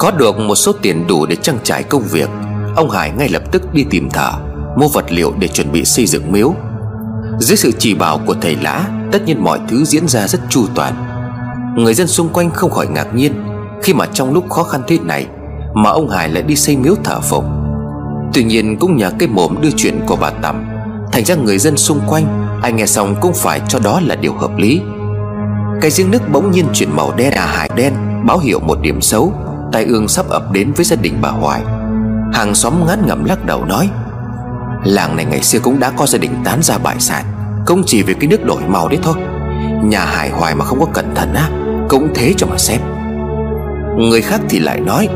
Có được một số tiền đủ để trang trải công việc, Ông Hải ngay lập tức đi tìm thợ, Mua vật liệu để chuẩn bị xây dựng miếu. Dưới sự chỉ bảo của thầy lã, Tất nhiên mọi thứ diễn ra rất chu toàn. Người dân xung quanh không khỏi ngạc nhiên Khi mà trong lúc khó khăn thế này Mà ông Hải lại đi xây miếu thờ phụng. Tuy nhiên cũng nhờ cái mồm đưa chuyện của bà Tầm, Thành ra người dân xung quanh, Ai nghe xong cũng phải cho đó là điều hợp lý. Cái giếng nước bỗng nhiên chuyển màu đen à hải đen, Báo hiệu một điểm xấu. Tai ương sắp ập đến với gia đình bà Hoài. Hàng xóm ngán ngẩm lắc đầu nói, Làng này ngày xưa cũng đã có gia đình tán ra bại sản Không chỉ vì cái nước đổi màu đấy thôi. Nhà Hải Hoài mà không có cẩn thận á, Cũng thế cho mà xem. Người khác thì lại nói,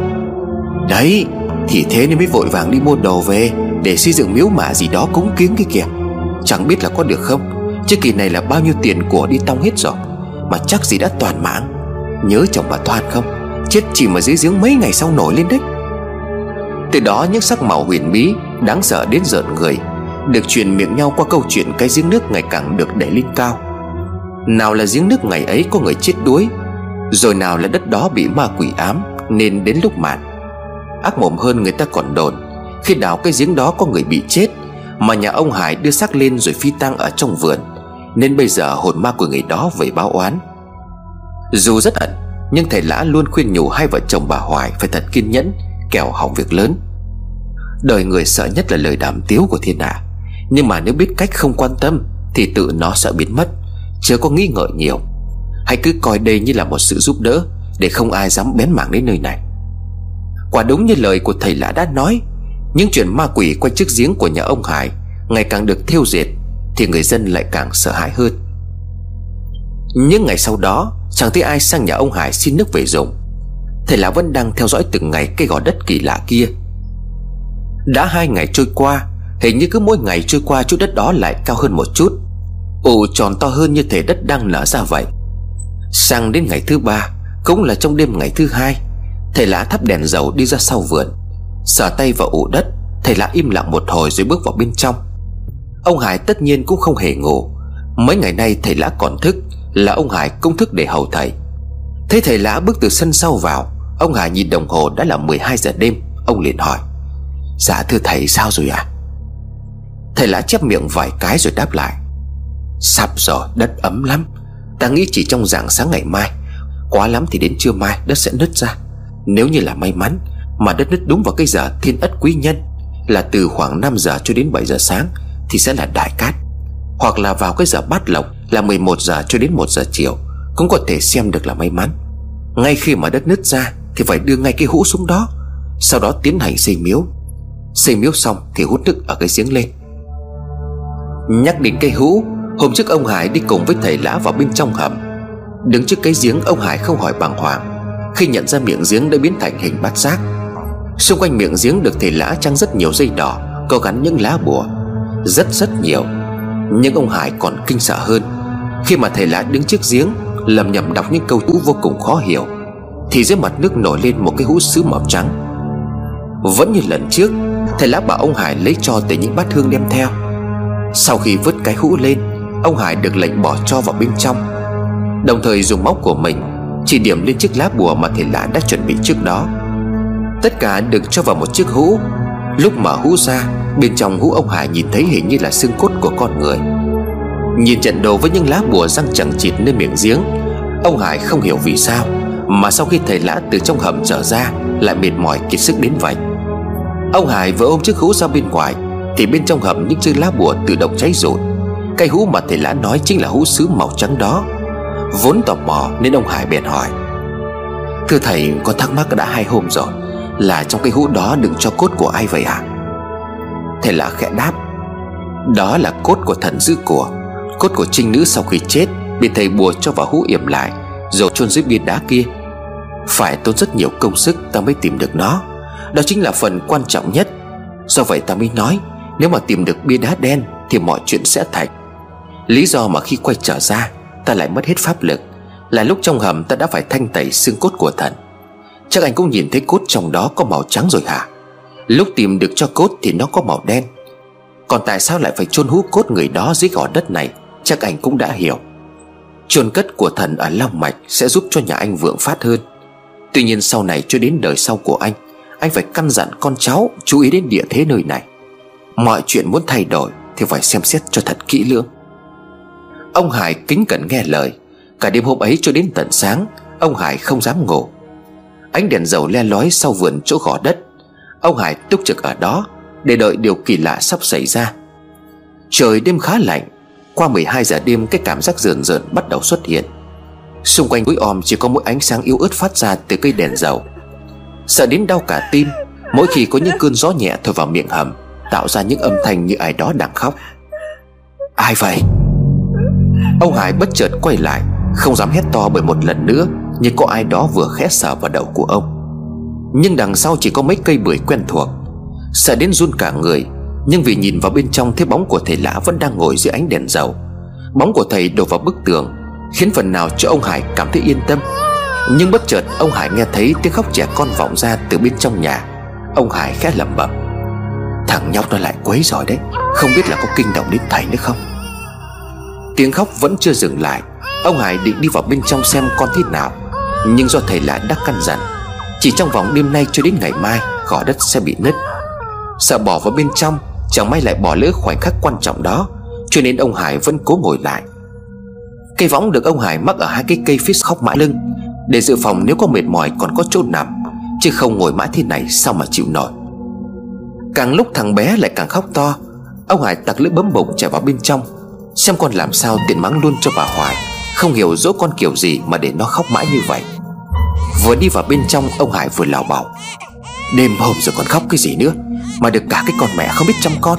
Đấy, Thì thế nên mới vội vàng đi mua đồ về Để xây dựng miếu mả gì đó cúng kiến cái kìa Chẳng biết là có được không? Chứ kỳ này là bao nhiêu tiền của đi tong hết rồi, Mà chắc gì đã toàn mạng Nhớ chồng bà Thoan không? Chết chìm ở dưới giếng mấy ngày sau nổi lên đấy. Từ đó, những sắc màu huyền bí, Đáng sợ đến rợn người, Được truyền miệng nhau qua câu chuyện cái giếng nước ngày càng được đẩy lên cao. Nào là giếng nước ngày ấy có người chết đuối, Rồi nào là đất đó bị ma quỷ ám, Nên đến lúc mạn. Ác mồm hơn người ta còn đồn, Khi đào cái giếng đó có người bị chết, Mà nhà ông Hải đưa xác lên rồi phi tang ở trong vườn, Nên bây giờ hồn ma của người đó về báo oán. Dù rất ẩn nhưng thầy lã luôn khuyên nhủ hai vợ chồng bà Hoài Phải thật kiên nhẫn, Kẻo hỏng việc lớn. Đời người sợ nhất là lời đàm tiếu của thiên hạ. Nhưng mà nếu biết cách không quan tâm, Thì tự nó sẽ biến mất, Chưa có nghĩ ngợi nhiều. Hãy cứ coi đây như là một sự giúp đỡ, Để không ai dám bén mảng đến nơi này. Quả đúng như lời của thầy lã đã nói, Những chuyện ma quỷ quanh chiếc giếng của nhà ông Hải Ngày càng được thiêu diệt Thì người dân lại càng sợ hãi hơn. Những ngày sau đó Chẳng thấy ai sang nhà ông Hải xin nước về dùng. Thầy lão vẫn đang theo dõi từng ngày cây gò đất kỳ lạ kia. Đã hai ngày trôi qua, Hình như cứ mỗi ngày trôi qua chút đất đó lại cao hơn một chút. Ồ, tròn to hơn như thể đất đang nở ra vậy. Sang đến ngày thứ ba, Cũng là trong đêm ngày thứ hai, Thầy lã thắp đèn dầu đi ra sau vườn. Sở tay vào ủ đất, Thầy lã im lặng một hồi rồi bước vào bên trong. Ông Hải tất nhiên cũng không hề ngủ. Mấy ngày nay thầy lã còn thức là ông Hải công thức để hầu thầy. Thấy thầy lã bước từ sân sau vào, Ông Hải nhìn đồng hồ đã là 12 giờ đêm, Ông liền hỏi Dạ thưa thầy, sao rồi à Thầy lã chép miệng vài cái rồi đáp lại, Sắp rồi, đất ấm lắm. Ta nghĩ chỉ trong rạng sáng ngày mai, Quá lắm thì đến trưa mai đất sẽ nứt ra. Nếu như là may mắn Mà đất nứt đúng vào cái giờ thiên ất quý nhân Là từ khoảng 5 giờ cho đến 7 giờ sáng Thì sẽ là đại cát. Hoặc là vào cái giờ bát lộc, Là 11 giờ cho đến 1 giờ chiều, Cũng có thể xem được là may mắn. Ngay khi mà đất nứt ra, Thì phải đưa ngay cái hũ xuống đó, Sau đó tiến hành xây miếu. Xây miếu xong thì hút nước ở cái giếng lên. Nhắc đến cây hũ, Hôm trước ông Hải đi cùng với thầy lã vào bên trong hầm. Đứng trước cái giếng, ông Hải không hỏi bàng hoàng. Khi nhận ra miệng giếng đã biến thành hình bát giác. Xung quanh miệng giếng được thầy lã trăng rất nhiều dây đỏ, Có gắn những lá bùa. Rất rất nhiều. Nhưng ông Hải còn kinh sợ hơn. Khi mà thầy lá đứng trước giếng, Lầm nhầm đọc những câu chú vô cùng khó hiểu, Thì dưới mặt nước nổi lên một cái hũ sứ màu trắng. Vẫn như lần trước, Thầy lá bảo ông Hải lấy cho từ những bát hương đem theo. Sau khi vứt cái hũ lên, Ông Hải được lệnh bỏ cho vào bên trong. Đồng thời dùng móc của mình Chỉ điểm lên chiếc lá bùa mà thầy lá đã chuẩn bị trước đó. Tất cả được cho vào một chiếc hũ Lúc mở hũ ra, Bên trong hũ ông Hải nhìn thấy hình như là xương cốt của con người. Nhìn trận đồ với những lá bùa răng chẳng chịt nơi miệng giếng, Ông Hải không hiểu vì sao Mà sau khi thầy lã từ trong hầm trở ra Lại mệt mỏi kiệt sức đến vậy. Ông Hải vừa ôm chiếc hũ ra bên ngoài, Thì bên trong hầm những chiếc lá bùa tự động cháy rụi. Cây hũ mà thầy lã nói chính là hũ sứ màu trắng đó, Vốn tò mò nên ông Hải bèn hỏi. Thưa thầy, có thắc mắc đã hai hôm rồi là trong cái hũ đó đựng cho cốt của ai vậy ạ à? Thầy lạ khẽ đáp, Đó là cốt của thần dữ của, Cốt của trinh nữ sau khi chết, Bị thầy bùa cho vào hũ yểm lại, Rồi chôn dưới bia đá kia. Phải tốn rất nhiều công sức ta mới tìm được nó. Đó chính là phần quan trọng nhất. Do vậy ta mới nói, Nếu mà tìm được bia đá đen Thì mọi chuyện sẽ thành. Lý do mà khi quay trở ra, Ta lại mất hết pháp lực. Là lúc trong hầm ta đã phải thanh tẩy xương cốt của thần. Chắc anh cũng nhìn thấy cốt trong đó có màu trắng rồi hả? Lúc tìm được cho cốt thì nó có màu đen. Còn tại sao lại phải chôn hú cốt người đó dưới gò đất này? Chắc anh cũng đã hiểu. Chôn cất của thần ở Long Mạch Sẽ giúp cho nhà anh vượng phát hơn. Tuy nhiên sau này cho đến đời sau của anh Anh phải căn dặn con cháu chú ý đến địa thế nơi này. Mọi chuyện muốn thay đổi Thì phải xem xét cho thật kỹ lưỡng. Ông Hải kính cẩn nghe lời. Cả đêm hôm ấy cho đến tận sáng, Ông Hải không dám ngủ. Ánh đèn dầu le lói sau vườn chỗ gò đất. Ông Hải túc trực ở đó Để đợi điều kỳ lạ sắp xảy ra. Trời đêm khá lạnh. Qua 12 giờ đêm, cái cảm giác rờn rợn bắt đầu xuất hiện. Xung quanh núi om chỉ có mỗi ánh sáng yếu ớt phát ra từ cây đèn dầu. Sợ đến đau cả tim, Mỗi khi có những cơn gió nhẹ thổi vào miệng hầm, Tạo ra những âm thanh như ai đó đang khóc. Ai vậy? Ông Hải bất chợt quay lại. Không dám hét to bởi một lần nữa Như có ai đó vừa khẽ sờ vào đầu của ông. Nhưng đằng sau chỉ có mấy cây bưởi quen thuộc Sợ đến run cả người, Nhưng vì nhìn vào bên trong thấy bóng của thầy lã vẫn đang ngồi dưới ánh đèn dầu. Bóng của thầy đổ vào bức tường, Khiến phần nào cho ông Hải cảm thấy yên tâm. Nhưng bất chợt, ông Hải nghe thấy tiếng khóc trẻ con vọng ra từ bên trong nhà. Ông Hải khẽ lẩm bẩm, Thằng nhóc nó lại quấy rồi đấy, Không biết là có kinh động đến thầy nữa không? Tiếng khóc vẫn chưa dừng lại. Ông Hải định đi vào bên trong xem con thế nào. Nhưng do thầy lại đã căn dặn, Chỉ trong vòng đêm nay cho đến ngày mai, Gò đất sẽ bị nứt. Sợ bỏ vào bên trong, Chẳng may lại bỏ lỡ khoảnh khắc quan trọng đó, Cho nên ông Hải vẫn cố ngồi lại. Cây võng được ông Hải mắc ở hai cái cây phía khóc mãi lưng, Để dự phòng nếu có mệt mỏi còn có chỗ nằm, Chứ không ngồi mãi thế này sao mà chịu nổi. Càng lúc thằng bé lại càng khóc to, Ông Hải tặc lưỡi bấm bụng chạy vào bên trong, Xem con làm sao tiện mắng luôn cho bà Hoài. Không hiểu dỗ con kiểu gì mà để nó khóc mãi như vậy. Vừa đi vào bên trong, ông Hải vừa lào bảo. Đêm hôm rồi còn khóc cái gì nữa? Mà được cả cái con mẹ không biết chăm con.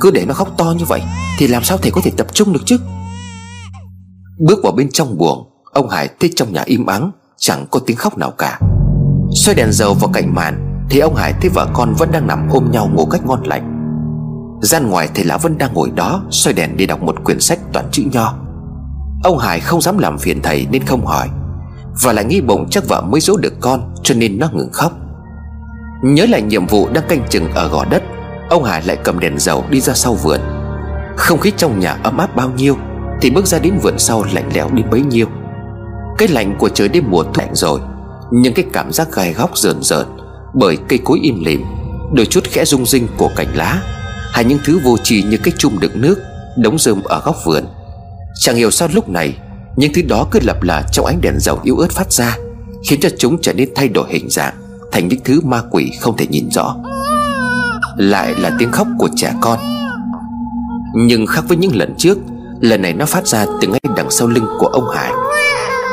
Cứ để nó khóc to như vậy, Thì làm sao thầy có thể tập trung được chứ? Bước vào bên trong buồng, Ông Hải thấy trong nhà im ắng, Chẳng có tiếng khóc nào cả. Xoay đèn dầu vào cạnh màn, Thì ông Hải thấy vợ con vẫn đang nằm ôm nhau ngủ cách ngon lành. Gian ngoài thầy lão vẫn đang ngồi đó, xoay đèn để đọc một quyển sách toàn chữ nho. Ông Hải không dám làm phiền thầy nên không hỏi. Và lại nghĩ bụng chắc vợ mới dỗ được con, Cho nên nó ngừng khóc. Nhớ lại nhiệm vụ đang canh chừng ở gò đất, Ông Hải lại cầm đèn dầu đi ra sau vườn. Không khí trong nhà ấm áp bao nhiêu, Thì bước ra đến vườn sau lạnh lẽo đến bấy nhiêu. Cái lạnh của trời đêm mùa thu lạnh rồi, Nhưng cái cảm giác gai góc rờn rợn Bởi cây cối im lìm, Đôi chút khẽ rung rinh của cành lá, hay những thứ vô tri như cái chung đựng nước Đống rơm ở góc vườn. Chẳng hiểu sao lúc này, Những thứ đó cứ lập lờ trong ánh đèn dầu yếu ớt phát ra, Khiến cho chúng trở nên thay đổi hình dạng, Thành những thứ ma quỷ không thể nhìn rõ. Lại là tiếng khóc của trẻ con. Nhưng khác với những lần trước, Lần này nó phát ra từ ngay đằng sau lưng của ông Hải.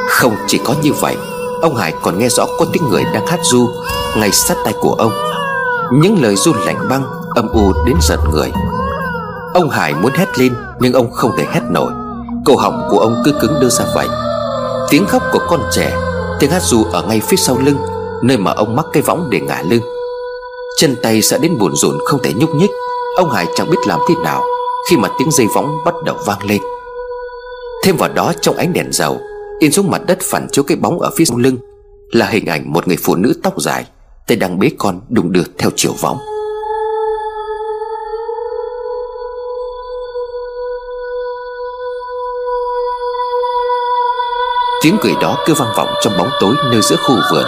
Không chỉ có như vậy, Ông Hải còn nghe rõ có tiếng người đang hát du Ngay sát tay của ông. Những lời du lạnh băng, âm u đến giận người. Ông Hải muốn hét lên, Nhưng ông không thể hét nổi. Cổ họng của ông cứ cứng đưa ra vậy. Tiếng khóc của con trẻ, Tiếng hát ru ở ngay phía sau lưng, Nơi mà ông mắc cái võng để ngả lưng. Chân tay sợ đến buồn rộn không thể nhúc nhích. Ông Hải chẳng biết làm thế nào Khi mà tiếng dây võng bắt đầu vang lên. Thêm vào đó, trong ánh đèn dầu, In xuống mặt đất phản chiếu cái bóng ở phía sau lưng Là hình ảnh một người phụ nữ tóc dài, Tay đang bế con đùng đưa theo chiều võng. Tiếng cười đó cứ vang vọng trong bóng tối nơi giữa khu vườn.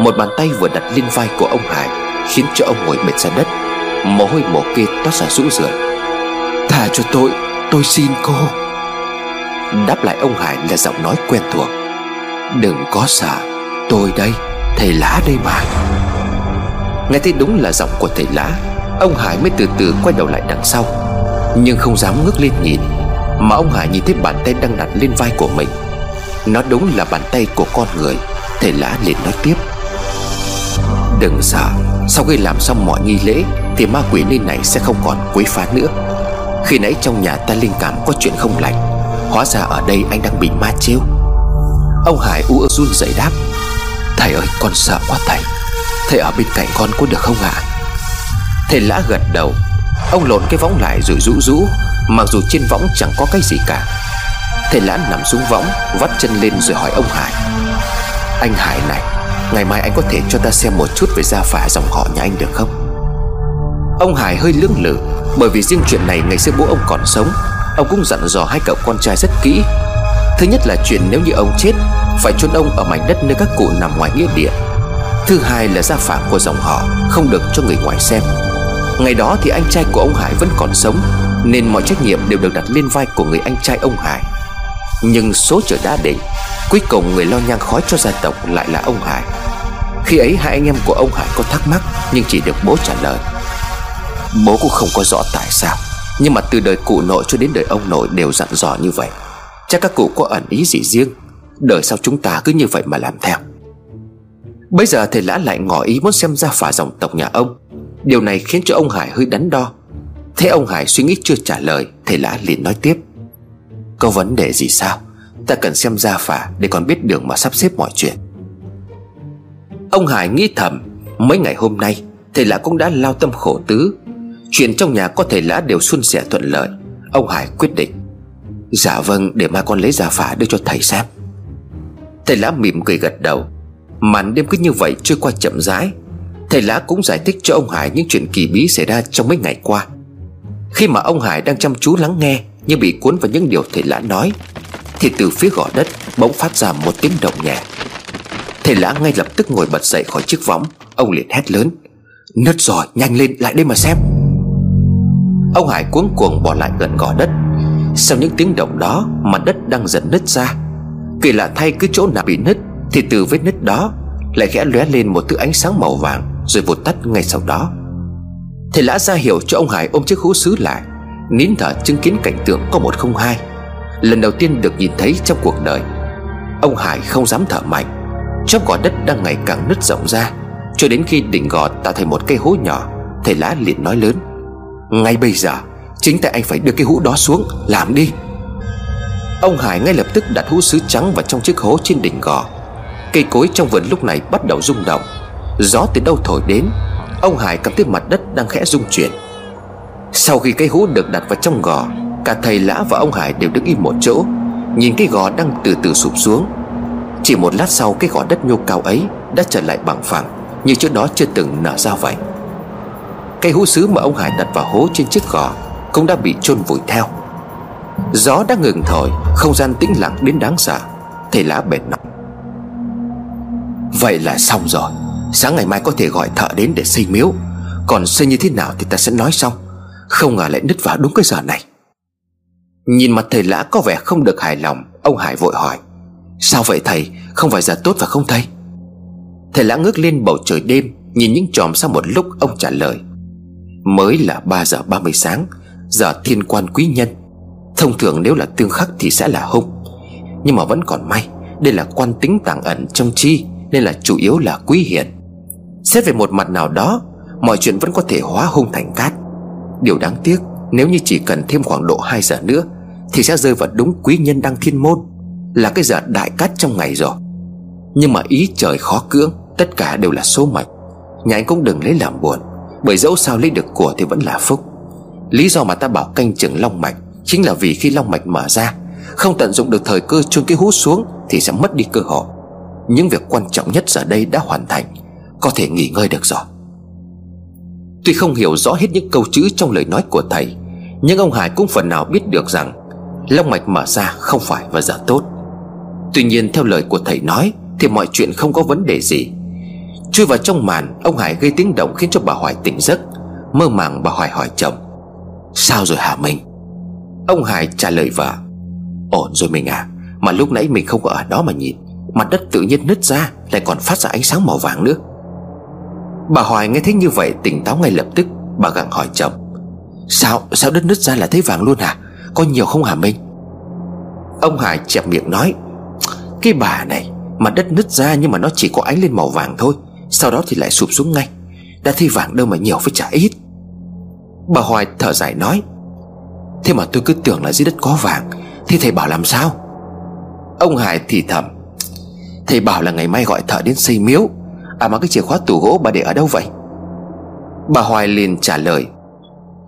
Một bàn tay vừa đặt lên vai của ông Hải Khiến cho ông ngồi bệt ra đất. Mồ hôi mồ kê toát ra rũ rượi. Thả cho tôi Tôi xin cô. Đáp lại ông Hải là giọng nói quen thuộc. Đừng có sợ Tôi đây Thầy lá đây mà. Nghe thấy đúng là giọng của thầy lá Ông Hải mới từ từ quay đầu lại đằng sau. Nhưng không dám ngước lên nhìn Mà ông Hải nhìn thấy bàn tay đang đặt lên vai của mình nó đúng là bàn tay của con người. Thầy lã liền nói tiếp. Đừng sợ, Sau khi làm xong mọi nghi lễ, Thì ma quỷ nơi này sẽ không còn quấy phá nữa. Khi nãy trong nhà ta linh cảm có chuyện không lành, Hóa ra ở đây anh đang bị ma trêu. Ông Hải u ơ run dậy đáp. Thầy ơi, con sợ quá thầy. Thầy ở bên cạnh con có được không ạ? Thầy lã gật đầu. Ông lộn cái võng lại rồi rũ rũ, Mặc dù trên võng chẳng có cái gì cả. Thầy Lãn nằm xuống võng, Vắt chân lên rồi hỏi ông Hải. Anh Hải này, Ngày mai anh có thể cho ta xem một chút về gia phả dòng họ nhà anh được không? Ông Hải hơi lưỡng lự, Bởi vì riêng chuyện này ngày xưa bố ông còn sống, Ông cũng dặn dò hai cậu con trai rất kỹ. Thứ nhất là chuyện nếu như ông chết, Phải chôn ông ở mảnh đất nơi các cụ nằm ngoài nghĩa địa. Thứ hai là gia phả của dòng họ Không được cho người ngoài xem. Ngày đó thì anh trai của ông Hải vẫn còn sống, Nên mọi trách nhiệm đều được đặt lên vai của người anh trai ông Hải. Nhưng số trời đã định, Cuối cùng người lo nhang khói cho gia tộc lại là ông Hải. Khi ấy, hai anh em của ông Hải có thắc mắc, Nhưng chỉ được bố trả lời. Bố cũng không có rõ tại sao, Nhưng mà từ đời cụ nội cho đến đời ông nội đều dặn dò như vậy. Chắc các cụ có ẩn ý gì riêng, Đời sau chúng ta cứ như vậy mà làm theo. Bây giờ thầy lã lại ngỏ ý muốn xem ra phả dòng tộc nhà ông. Điều này khiến cho ông Hải hơi đắn đo. Thế ông Hải suy nghĩ chưa trả lời, Thầy lã liền nói tiếp. Có vấn đề gì sao? Ta cần xem ra phả để còn biết đường mà sắp xếp mọi chuyện. Ông Hải nghĩ thầm, Mấy ngày hôm nay, Thầy lã cũng đã lao tâm khổ tứ. Chuyện trong nhà có thầy lã đều suôn sẻ thuận lợi, Ông Hải quyết định. Dạ vâng để mai con lấy ra phả đưa cho thầy xem. Thầy lã mỉm cười gật đầu. Màn đêm cứ như vậy trôi qua chậm rãi. Thầy lã cũng giải thích cho ông Hải những chuyện kỳ bí xảy ra trong mấy ngày qua. Khi mà ông Hải đang chăm chú lắng nghe nhưng bị cuốn vào những điều thầy lã nói, Thì từ phía gò đất bỗng phát ra một tiếng động nhẹ. Thầy lã ngay lập tức ngồi bật dậy khỏi chiếc võng, Ông liền hét lớn, Nứt rồi, nhanh lên lại đây mà xem. Ông Hải cuống cuồng bỏ lại gần gò đất. Sau những tiếng động đó Mặt đất đang dần nứt ra Kỳ lạ thay cứ chỗ nào bị nứt, Thì từ vết nứt đó Lại khẽ lóe lên một thứ ánh sáng màu vàng Rồi vụt tắt ngay sau đó. Thầy lã ra hiệu cho ông Hải ôm chiếc hũ sứ lại. Nín thở chứng kiến cảnh tượng có một không hai. Lần đầu tiên được nhìn thấy trong cuộc đời, Ông Hải không dám thở mạnh. Trong gò đất đang ngày càng nứt rộng ra, Cho đến khi đỉnh gò tạo thành một cây hố nhỏ, Thầy lã liền nói lớn, Ngay bây giờ, Chính tại anh phải đưa cái hũ đó xuống, Làm đi. Ông Hải ngay lập tức đặt hũ sứ trắng vào trong chiếc hố trên đỉnh gò. Cây cối trong vườn lúc này bắt đầu rung động. Gió từ đâu thổi đến, Ông Hải cảm thấy mặt đất đang khẽ rung chuyển. Sau khi cây hũ được đặt vào trong gò, Cả thầy Lã và ông Hải đều đứng im một chỗ, Nhìn cái gò đang từ từ sụp xuống. Chỉ một lát sau, cái gò đất nhô cao ấy Đã trở lại bằng phẳng, Như trước đó chưa từng nở ra vậy. Cây hũ sứ mà ông Hải đặt vào hố trên chiếc gò Cũng đã bị chôn vùi theo. Gió đã ngừng thổi, Không gian tĩnh lặng đến đáng sợ, Thầy lã bệt nói. Vậy là xong rồi, Sáng ngày mai có thể gọi thợ đến để xây miếu, Còn xây như thế nào thì ta sẽ nói xong không ngờ lại nứt vào đúng cái giờ này. Nhìn mặt thầy lã có vẻ không được hài lòng, Ông Hải vội hỏi, Sao vậy thầy? Không phải giờ tốt và không thầy? Thầy lã ngước lên bầu trời đêm, Nhìn những chòm sau một lúc, ông trả lời, Mới là 3 giờ 30 sáng, Giờ thiên quan quý nhân. Thông thường nếu là tương khắc thì sẽ là hung Nhưng mà vẫn còn may, Đây là quan tính tàng ẩn trong chi, Nên là chủ yếu là quý hiền. Xét về một mặt nào đó, Mọi chuyện vẫn có thể hóa hung thành cát. Điều đáng tiếc, Nếu như chỉ cần thêm khoảng độ 2 giờ nữa, Thì sẽ rơi vào đúng quý nhân đăng thiên môn, Là cái giờ đại cát trong ngày rồi. Nhưng mà ý trời khó cưỡng, Tất cả đều là số mệnh. Nhà anh cũng đừng lấy làm buồn, Bởi dẫu sao lấy được của thì vẫn là phúc. Lý do mà ta bảo canh chừng long mạch Chính là vì khi long mạch mở ra, Không tận dụng được thời cơ chôn cái hú xuống Thì sẽ mất đi cơ hội. Những việc quan trọng nhất giờ đây đã hoàn thành, Có thể nghỉ ngơi được rồi. Tuy không hiểu rõ hết những câu chữ trong lời nói của thầy, Nhưng ông Hải cũng phần nào biết được rằng Long mạch mở ra không phải và giả tốt. Tuy nhiên theo lời của thầy nói Thì mọi chuyện không có vấn đề gì. Chui vào trong màn, Ông Hải gây tiếng động khiến cho bà Hoài tỉnh giấc, Mơ màng bà Hoài hỏi chồng, Sao rồi hả mình Ông Hải trả lời vợ, Ổn rồi mình à Mà lúc nãy mình không có ở đó mà nhìn, Mặt đất tự nhiên nứt ra, Lại còn phát ra ánh sáng màu vàng nữa. Bà Hoài nghe thấy như vậy, tỉnh táo ngay lập tức. Bà gặng hỏi chồng, Sao sao đất nứt ra là thấy vàng luôn hả? Có nhiều không hả Minh? Ông Hải chẹp miệng nói, Cái bà này, mà đất nứt ra nhưng mà nó chỉ có ánh lên màu vàng thôi, Sau đó thì lại sụp xuống ngay. Đã thấy vàng đâu mà nhiều phải trả ít. Bà Hoài thở dài nói, Thế mà tôi cứ tưởng là dưới đất có vàng, Thế thầy bảo làm sao? Ông Hải thì thầm, Thầy bảo là ngày mai gọi thợ đến xây miếu À mà cái chìa khóa tủ gỗ bà để ở đâu vậy? Bà Hoài liền trả lời,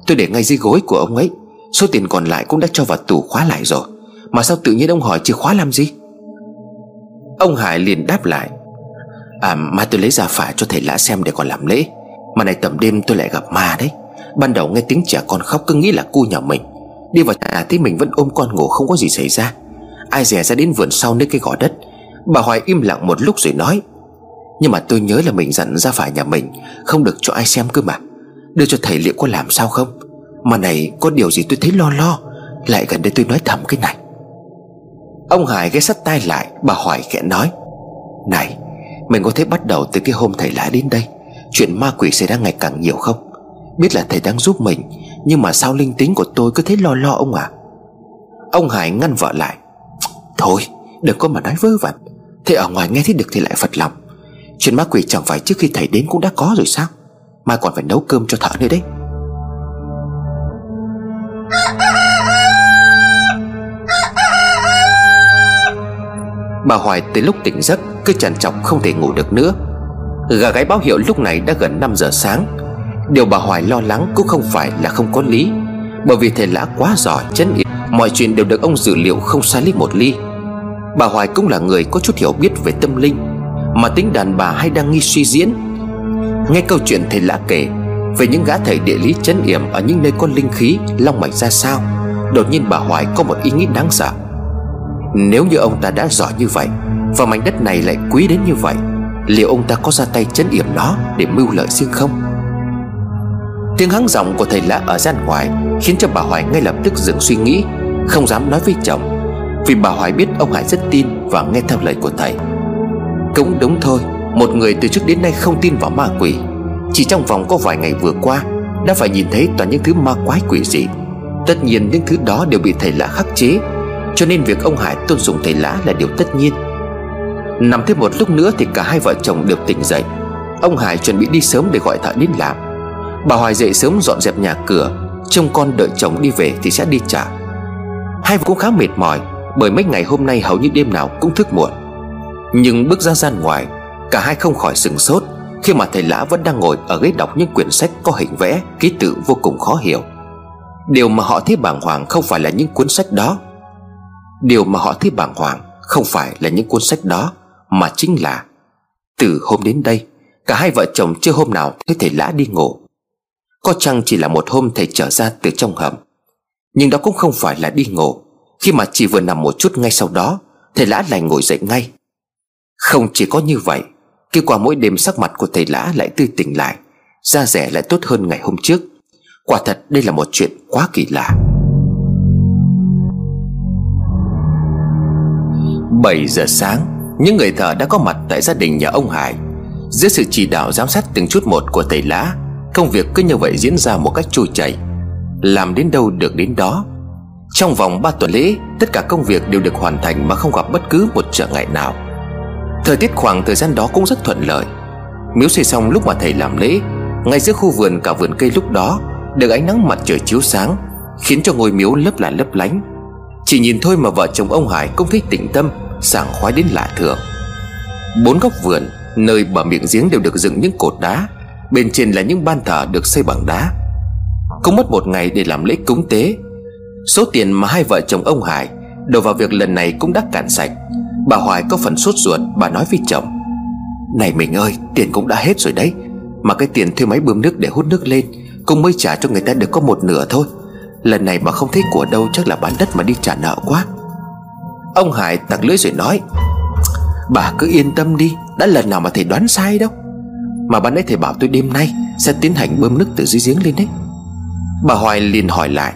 Tôi để ngay dưới gối của ông ấy, Số tiền còn lại cũng đã cho vào tủ khóa lại rồi, Mà sao tự nhiên ông hỏi chìa khóa làm gì? Ông Hải liền đáp lại À mà tôi lấy ra phả cho thầy lã xem để còn làm lễ, Mà này tầm đêm tôi lại gặp ma đấy. Ban đầu nghe tiếng trẻ con khóc cứ nghĩ là cu nhà mình, Đi vào nhà thấy mình vẫn ôm con ngủ không có gì xảy ra. Ai dè ra đến vườn sau nơi cây gò đất. Bà Hoài im lặng một lúc rồi nói nhưng mà tôi nhớ là mình dặn ra phải nhà mình, Không được cho ai xem cơ mà. Đưa cho thầy liệu có làm sao không? Mà này, có điều gì tôi thấy lo lo, Lại gần đây tôi nói thầm cái này. Ông Hải ghé sắt tay lại, Bà hỏi khẽ nói, Này, Mình có thể bắt đầu từ cái hôm thầy lá đến đây. Chuyện ma quỷ xảy ra ngày càng nhiều không? Biết là thầy đang giúp mình, Nhưng mà sao linh tính của tôi cứ thấy lo lo ông à? Ông Hải ngăn vợ lại, Thôi, đừng có mà nói vớ vẩn. Thế ở ngoài nghe thấy được thì lại phật lòng. Chuyện ma quỷ chẳng phải trước khi thầy đến cũng đã có rồi sao? Mai còn phải nấu cơm cho thợ nữa đấy. Bà Hoài từ lúc tỉnh giấc, Cứ trằn trọc không thể ngủ được nữa. Gà gáy báo hiệu lúc này đã gần 5 giờ sáng. Điều bà Hoài lo lắng cũng không phải là không có lý, Bởi vì thầy lã quá giỏi chân yểm. Mọi chuyện đều được ông dự liệu không sai lý một ly. Bà Hoài cũng là người có chút hiểu biết về tâm linh. Mà tính đàn bà hay đang nghi suy diễn. Nghe câu chuyện thầy lã kể Về những gã thầy địa lý chấn yểm Ở những nơi có linh khí, Long mạch ra sao, Đột nhiên bà Hoài có một ý nghĩ đáng sợ. Nếu như ông ta đã giỏi như vậy Và mảnh đất này lại quý đến như vậy, Liệu ông ta có ra tay chấn yểm nó Để mưu lợi riêng không? Tiếng hắng giọng của thầy lạ ở gian ngoài Khiến cho bà Hoài ngay lập tức dừng suy nghĩ, Không dám nói với chồng. Vì bà Hoài biết ông Hải rất tin Và nghe theo lời của thầy. Cũng đúng thôi, Một người từ trước đến nay không tin vào ma quỷ. Chỉ trong vòng có vài ngày vừa qua, Đã phải nhìn thấy toàn những thứ ma quái quỷ dị. Tất nhiên những thứ đó đều bị thầy lã khắc chế, Cho nên việc ông Hải tôn dùng thầy lã là điều tất nhiên. Nằm thêm một lúc nữa thì cả hai vợ chồng đều tỉnh dậy. Ông Hải chuẩn bị đi sớm để gọi thợ đến làm. Bà Hoài dậy sớm dọn dẹp nhà cửa, Trông con đợi chồng đi về thì sẽ đi trả. Hai vợ cũng khá mệt mỏi, Bởi mấy ngày hôm nay hầu như đêm nào cũng thức muộn. Nhưng bước ra gian ngoài, Cả hai không khỏi sừng sốt Khi mà thầy Lã vẫn đang ngồi ở ghế đọc những quyển sách có hình vẽ, Ký tự vô cùng khó hiểu. Điều mà họ thấy bàng hoàng không phải là những cuốn sách đó. Điều mà họ thấy bàng hoàng không phải là những cuốn sách đó, Mà chính là Từ hôm đến đây, Cả hai vợ chồng chưa hôm nào thấy thầy Lã đi ngủ. Có chăng chỉ là một hôm thầy trở ra từ trong hầm, Nhưng đó cũng không phải là đi ngủ. Khi mà chỉ vừa nằm một chút ngay sau đó, Thầy lã lại ngồi dậy ngay. Không chỉ có như vậy Khi qua mỗi đêm sắc mặt của thầy lã lại tươi tỉnh lại, Da rẻ lại tốt hơn ngày hôm trước. Quả thật đây là một chuyện quá kỳ lạ. 7 giờ sáng, Những người thợ đã có mặt tại gia đình nhà ông Hải. Dưới sự chỉ đạo giám sát từng chút một của thầy lã, Công việc cứ như vậy diễn ra một cách trôi chảy. Làm đến đâu được đến đó. Trong vòng 3 tuần lễ, Tất cả công việc đều được hoàn thành Mà không gặp bất cứ một trở ngại nào. Thời tiết khoảng thời gian đó cũng rất thuận lợi. Miếu xây xong lúc mà thầy làm lễ, Ngay giữa khu vườn cả vườn cây lúc đó, Được ánh nắng mặt trời chiếu sáng, Khiến cho ngôi miếu lấp là lấp lánh. Chỉ nhìn thôi mà vợ chồng ông Hải cũng thấy tĩnh tâm, Sảng khoái đến lạ thường. Bốn góc vườn, Nơi bờ miệng giếng đều được dựng những cột đá, Bên trên là những ban thờ được xây bằng đá. Cũng mất một ngày để làm lễ cúng tế. Số tiền mà hai vợ chồng ông Hải Đổ vào việc lần này cũng đã cạn sạch. Bà Hoài có phần sốt ruột, Bà nói với chồng. Này mình ơi, tiền cũng đã hết rồi đấy. Mà cái tiền thuê máy bơm nước để hút nước lên, Cũng mới trả cho người ta được có một nửa thôi. Lần này mà không thấy của đâu, Chắc là bán đất mà đi trả nợ quá. Ông Hải tặc lưỡi rồi nói, Bà cứ yên tâm đi, Đã lần nào mà thầy đoán sai đâu. Mà ban nãy thầy bảo tôi đêm nay Sẽ tiến hành bơm nước từ dưới giếng lên đấy. Bà Hoài liền hỏi lại,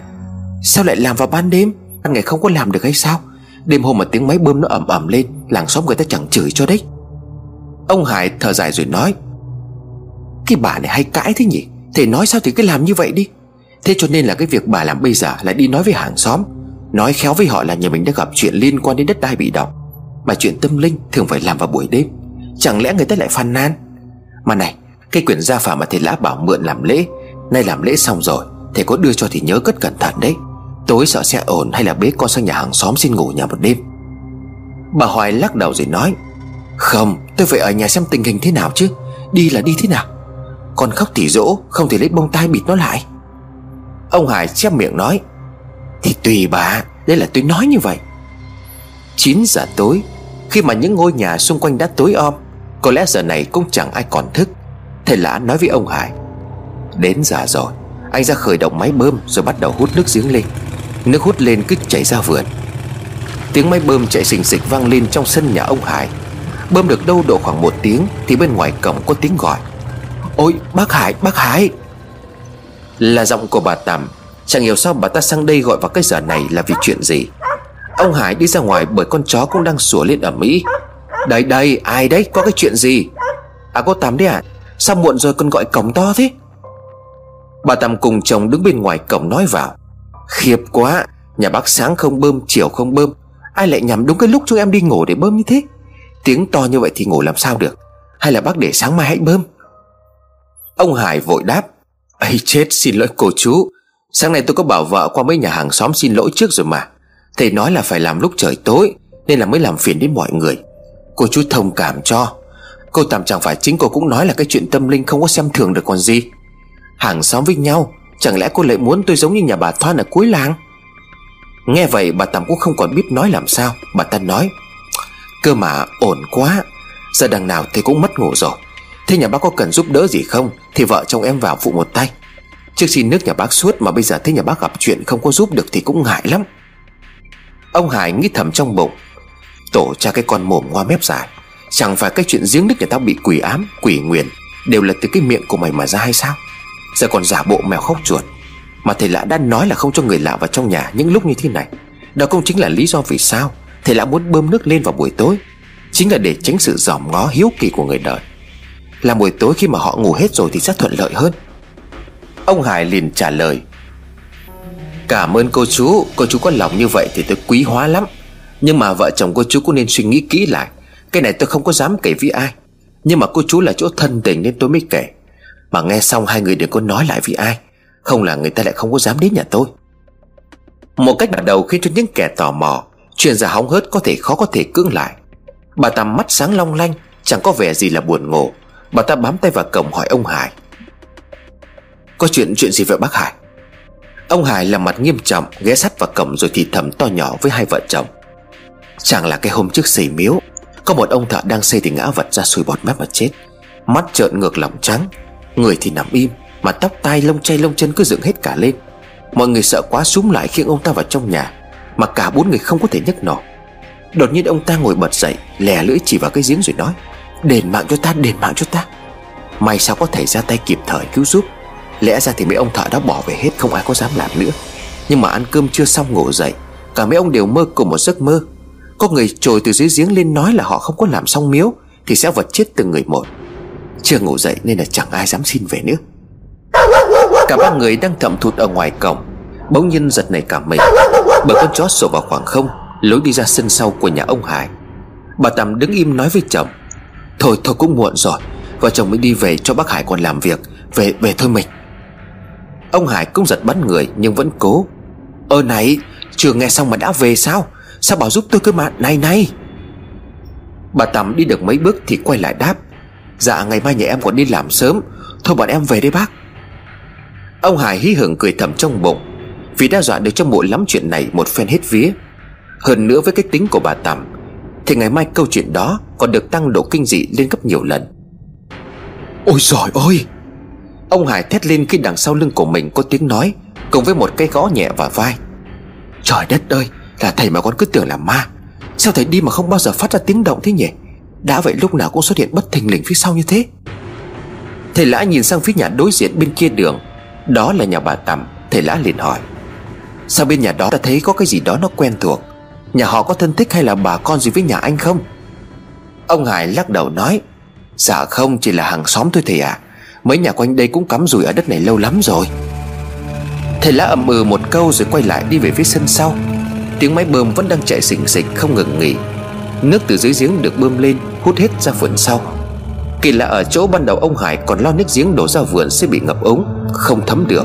Sao lại làm vào ban đêm? Ban ngày không có làm được hay sao? Đêm hôm mà tiếng máy bơm nó ẩm ẩm lên, Làng xóm người ta chẳng chửi cho đấy. Ông Hải thở dài rồi nói, Cái bà này hay cãi thế nhỉ? Thầy nói sao thì cứ làm như vậy đi? Thế cho nên là cái việc bà làm bây giờ Là đi nói với hàng xóm, Nói khéo với họ là nhà mình đã gặp chuyện liên quan đến đất đai bị động Mà chuyện tâm linh thường phải làm vào buổi đêm, Chẳng lẽ người ta lại phàn nan mà này, Cái quyển gia phả mà thầy lã bảo mượn làm lễ, Nay làm lễ xong rồi, Thầy có đưa cho thì nhớ cất cẩn thận đấy. Tối sợ sẽ ổn hay là bế con sang nhà hàng xóm xin ngủ nhà một đêm? Bà Hoài lắc đầu rồi nói, Không, tôi phải ở nhà xem tình hình thế nào chứ, Đi là đi thế nào. Con khóc tỉ dỗ, Không thể lấy bông tai bịt nó lại. Ông Hải chép miệng nói, Thì tùy bà, Đây là tôi nói như vậy. 9 giờ tối, Khi mà những ngôi nhà xung quanh đã tối om, có lẽ giờ này cũng chẳng ai còn thức, Thầy Lã nói với ông Hải, Đến giờ rồi, Anh ra khởi động máy bơm rồi bắt đầu hút nước giếng lên. Nước hút lên cứ chảy ra vườn. Tiếng máy bơm chạy xình xịch vang lên trong sân nhà ông Hải. Bơm được đâu độ khoảng một tiếng Thì bên ngoài cổng có tiếng gọi. Ôi, bác Hải bác Hải. Là giọng của bà Tầm Chẳng hiểu sao bà ta sang đây gọi vào cái giờ này là vì chuyện gì. Ông Hải đi ra ngoài bởi con chó cũng đang sủa lên ở Mỹ Đây đây, ai đấy, có cái chuyện gì? À cô Tầm đấy à? Sao muộn rồi con gọi cổng to thế? Bà Tầm cùng chồng đứng bên ngoài cổng nói vào. Khiếp quá, Nhà bác sáng không bơm, chiều không bơm. Ai lại nhắm đúng cái lúc chúng em đi ngủ để bơm như thế? Tiếng to như vậy thì ngủ làm sao được? Hay là bác để sáng mai hãy bơm? Ông Hải vội đáp ấy chết, xin lỗi cô chú. Sáng nay tôi có bảo vợ qua mấy nhà hàng xóm xin lỗi trước rồi mà. Thầy nói là phải làm lúc trời tối, Nên là mới làm phiền đến mọi người. Cô chú thông cảm cho. Cô tạm chẳng phải chính cô cũng nói là cái chuyện tâm linh không có xem thường được còn gì. Hàng xóm với nhau Chẳng lẽ cô lại muốn tôi giống như nhà bà Thoan ở cuối làng? Nghe vậy, bà Tầm cũng không còn biết nói làm sao. Bà ta nói, Cơ mà ổn quá, Giờ đằng nào thì cũng mất ngủ rồi. Thế nhà bác có cần giúp đỡ gì không? Thì vợ chồng em vào phụ một tay. Trước xin nước nhà bác suốt mà bây giờ thấy nhà bác gặp chuyện không có giúp được thì cũng ngại lắm. Ông Hải nghĩ thầm trong bụng, Tổ cha cái con mồm ngoa mép dài, Chẳng phải cái chuyện giếng nước nhà tao bị quỷ ám, Quỷ nguyền Đều là từ cái miệng của mày mà ra hay sao? Giờ còn giả bộ mèo khóc chuột. Mà thầy lạ đã nói là không cho người lạ vào trong nhà Những lúc như thế này. Đó cũng chính là lý do vì sao Thầy lạ muốn bơm nước lên vào buổi tối. Chính là để tránh sự dòm ngó hiếu kỳ của người đời. Là buổi tối khi mà họ ngủ hết rồi thì sẽ thuận lợi hơn. Ông Hải liền trả lời, Cảm ơn cô chú. Cô chú có lòng như vậy thì tôi quý hóa lắm. Nhưng mà vợ chồng cô chú cũng nên suy nghĩ kỹ lại. Cái này tôi không có dám kể với ai. Nhưng mà cô chú là chỗ thân tình nên tôi mới kể. Mà nghe xong hai người đừng có nói lại với ai? Không là người ta lại không có dám đến nhà tôi. Một cách bắt đầu khiến cho những kẻ tò mò Chuyện giả hóng hớt có thể khó có thể cưỡng lại. Bà ta mắt sáng long lanh, Chẳng có vẻ gì là buồn ngủ. Bà ta bám tay vào cổng hỏi ông Hải. Có chuyện chuyện gì vậy bác Hải? Ông Hải làm mặt nghiêm trọng, Ghé sắt vào cổng rồi thì thầm to nhỏ với hai vợ chồng. Chẳng là cái hôm trước xây miếu, Có một ông thợ đang xây thì ngã vật ra sùi bọt mép mà chết. Mắt trợn ngược lòng trắng. Người thì nằm im, Mà tóc tai lông chay lông chân cứ dựng hết cả lên. Mọi người sợ quá súng lại khiêng ông ta vào trong nhà, Mà cả bốn người không có thể nhấc nổi Đột nhiên ông ta ngồi bật dậy, Lè lưỡi chỉ vào cái giếng rồi nói, Đền mạng cho ta, đền mạng cho ta. May sao có thể ra tay kịp thời cứu giúp. Lẽ ra thì mấy ông thợ đã bỏ về hết, Không ai có dám làm nữa. Nhưng mà ăn cơm chưa xong ngủ dậy, Cả mấy ông đều mơ cùng một giấc mơ. Có người trồi từ dưới giếng lên nói là họ không có làm xong miếu, Thì sẽ vật chết từng người một. Chưa ngủ dậy nên là chẳng ai dám xin về nữa. Cả ba người đang thậm thụt ở ngoài cổng. Bỗng nhiên giật này cả mình. Bởi con chó sổ vào khoảng không, Lối đi ra sân sau của nhà ông Hải. Bà Tầm đứng im nói với chồng, Thôi thôi cũng muộn rồi, Vợ chồng mới đi về cho bác Hải còn làm việc, Về về thôi mình. Ông Hải cũng giật bắn người nhưng vẫn cố, Ơ này, Chưa nghe xong mà đã về sao? Sao bảo giúp tôi cơ mà Này này? Bà Tầm đi được mấy bước thì quay lại đáp Dạ ngày mai nhà em còn đi làm sớm. Thôi bọn em về đây bác. Ông Hải hí hưởng cười thầm trong bụng Vì đã dọa được cho mụ lắm chuyện này Một phen hết vía. Hơn nữa với cách tính của bà Tầm Thì ngày mai câu chuyện đó Còn được tăng độ kinh dị lên gấp nhiều lần. Ôi giỏi ơi! Ông Hải thét lên khi đằng sau lưng của mình có tiếng nói Cùng với một cái gõ nhẹ vào vai. Trời đất ơi Là thầy mà con cứ tưởng là ma. Sao thầy đi mà không bao giờ phát ra tiếng động thế nhỉ đã vậy lúc nào cũng xuất hiện bất thình lình phía sau như thế. Thầy lã nhìn sang phía nhà đối diện bên kia đường. Đó là nhà bà Tầm, Thầy lã liền hỏi. Sao bên nhà đó ta thấy có cái gì đó nó quen thuộc? Nhà họ có thân thích hay là bà con gì với nhà anh không? Ông Hải lắc đầu nói. Dạ không, chỉ là hàng xóm thôi thầy ạ. À. Mấy nhà quanh đây cũng cắm rủi ở đất này lâu lắm rồi. Thầy lá ậm ừ một câu rồi quay lại đi về phía sân sau. Tiếng máy bơm vẫn đang chạy xỉnh xịch, không ngừng nghỉ. Nước từ dưới giếng được bơm lên. Hút hết ra vườn sau. Kỳ lạ ở chỗ ban đầu ông Hải còn lo nước giếng đổ ra vườn sẽ bị ngập ống, Không thấm được.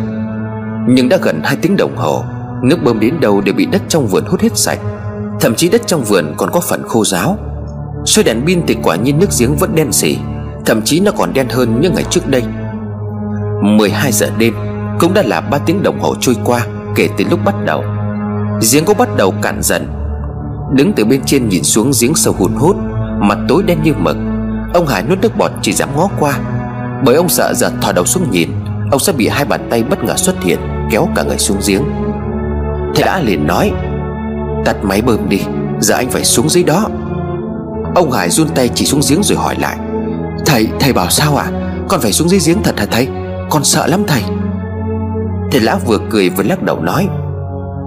Nhưng đã gần 2 tiếng đồng hồ, Nước bơm đến đâu đều bị đất trong vườn hút hết sạch. Thậm chí đất trong vườn còn có phần khô ráo. Xoay đèn pin thì quả nhiên nước giếng vẫn đen xỉ Thậm chí nó còn đen hơn những ngày trước đây. 12 giờ đêm, Cũng đã là 3 tiếng đồng hồ trôi qua Kể từ lúc bắt đầu. Giếng cũng bắt đầu cạn dần. Đứng từ bên trên nhìn xuống giếng sâu hùn hút Mặt tối đen như mực. Ông Hải nuốt nước bọt chỉ dám ngó qua. Bởi ông sợ giờ thò đầu xuống nhìn Ông sẽ bị hai bàn tay bất ngờ xuất hiện Kéo cả người xuống giếng. Thầy đã liền nói Tắt máy bơm đi Giờ anh phải xuống dưới đó. Ông Hải run tay chỉ xuống giếng rồi hỏi lại Thầy, thầy bảo sao à Con phải xuống dưới giếng thật hả thầy? Con sợ lắm thầy. Thầy lão vừa cười vừa lắc đầu nói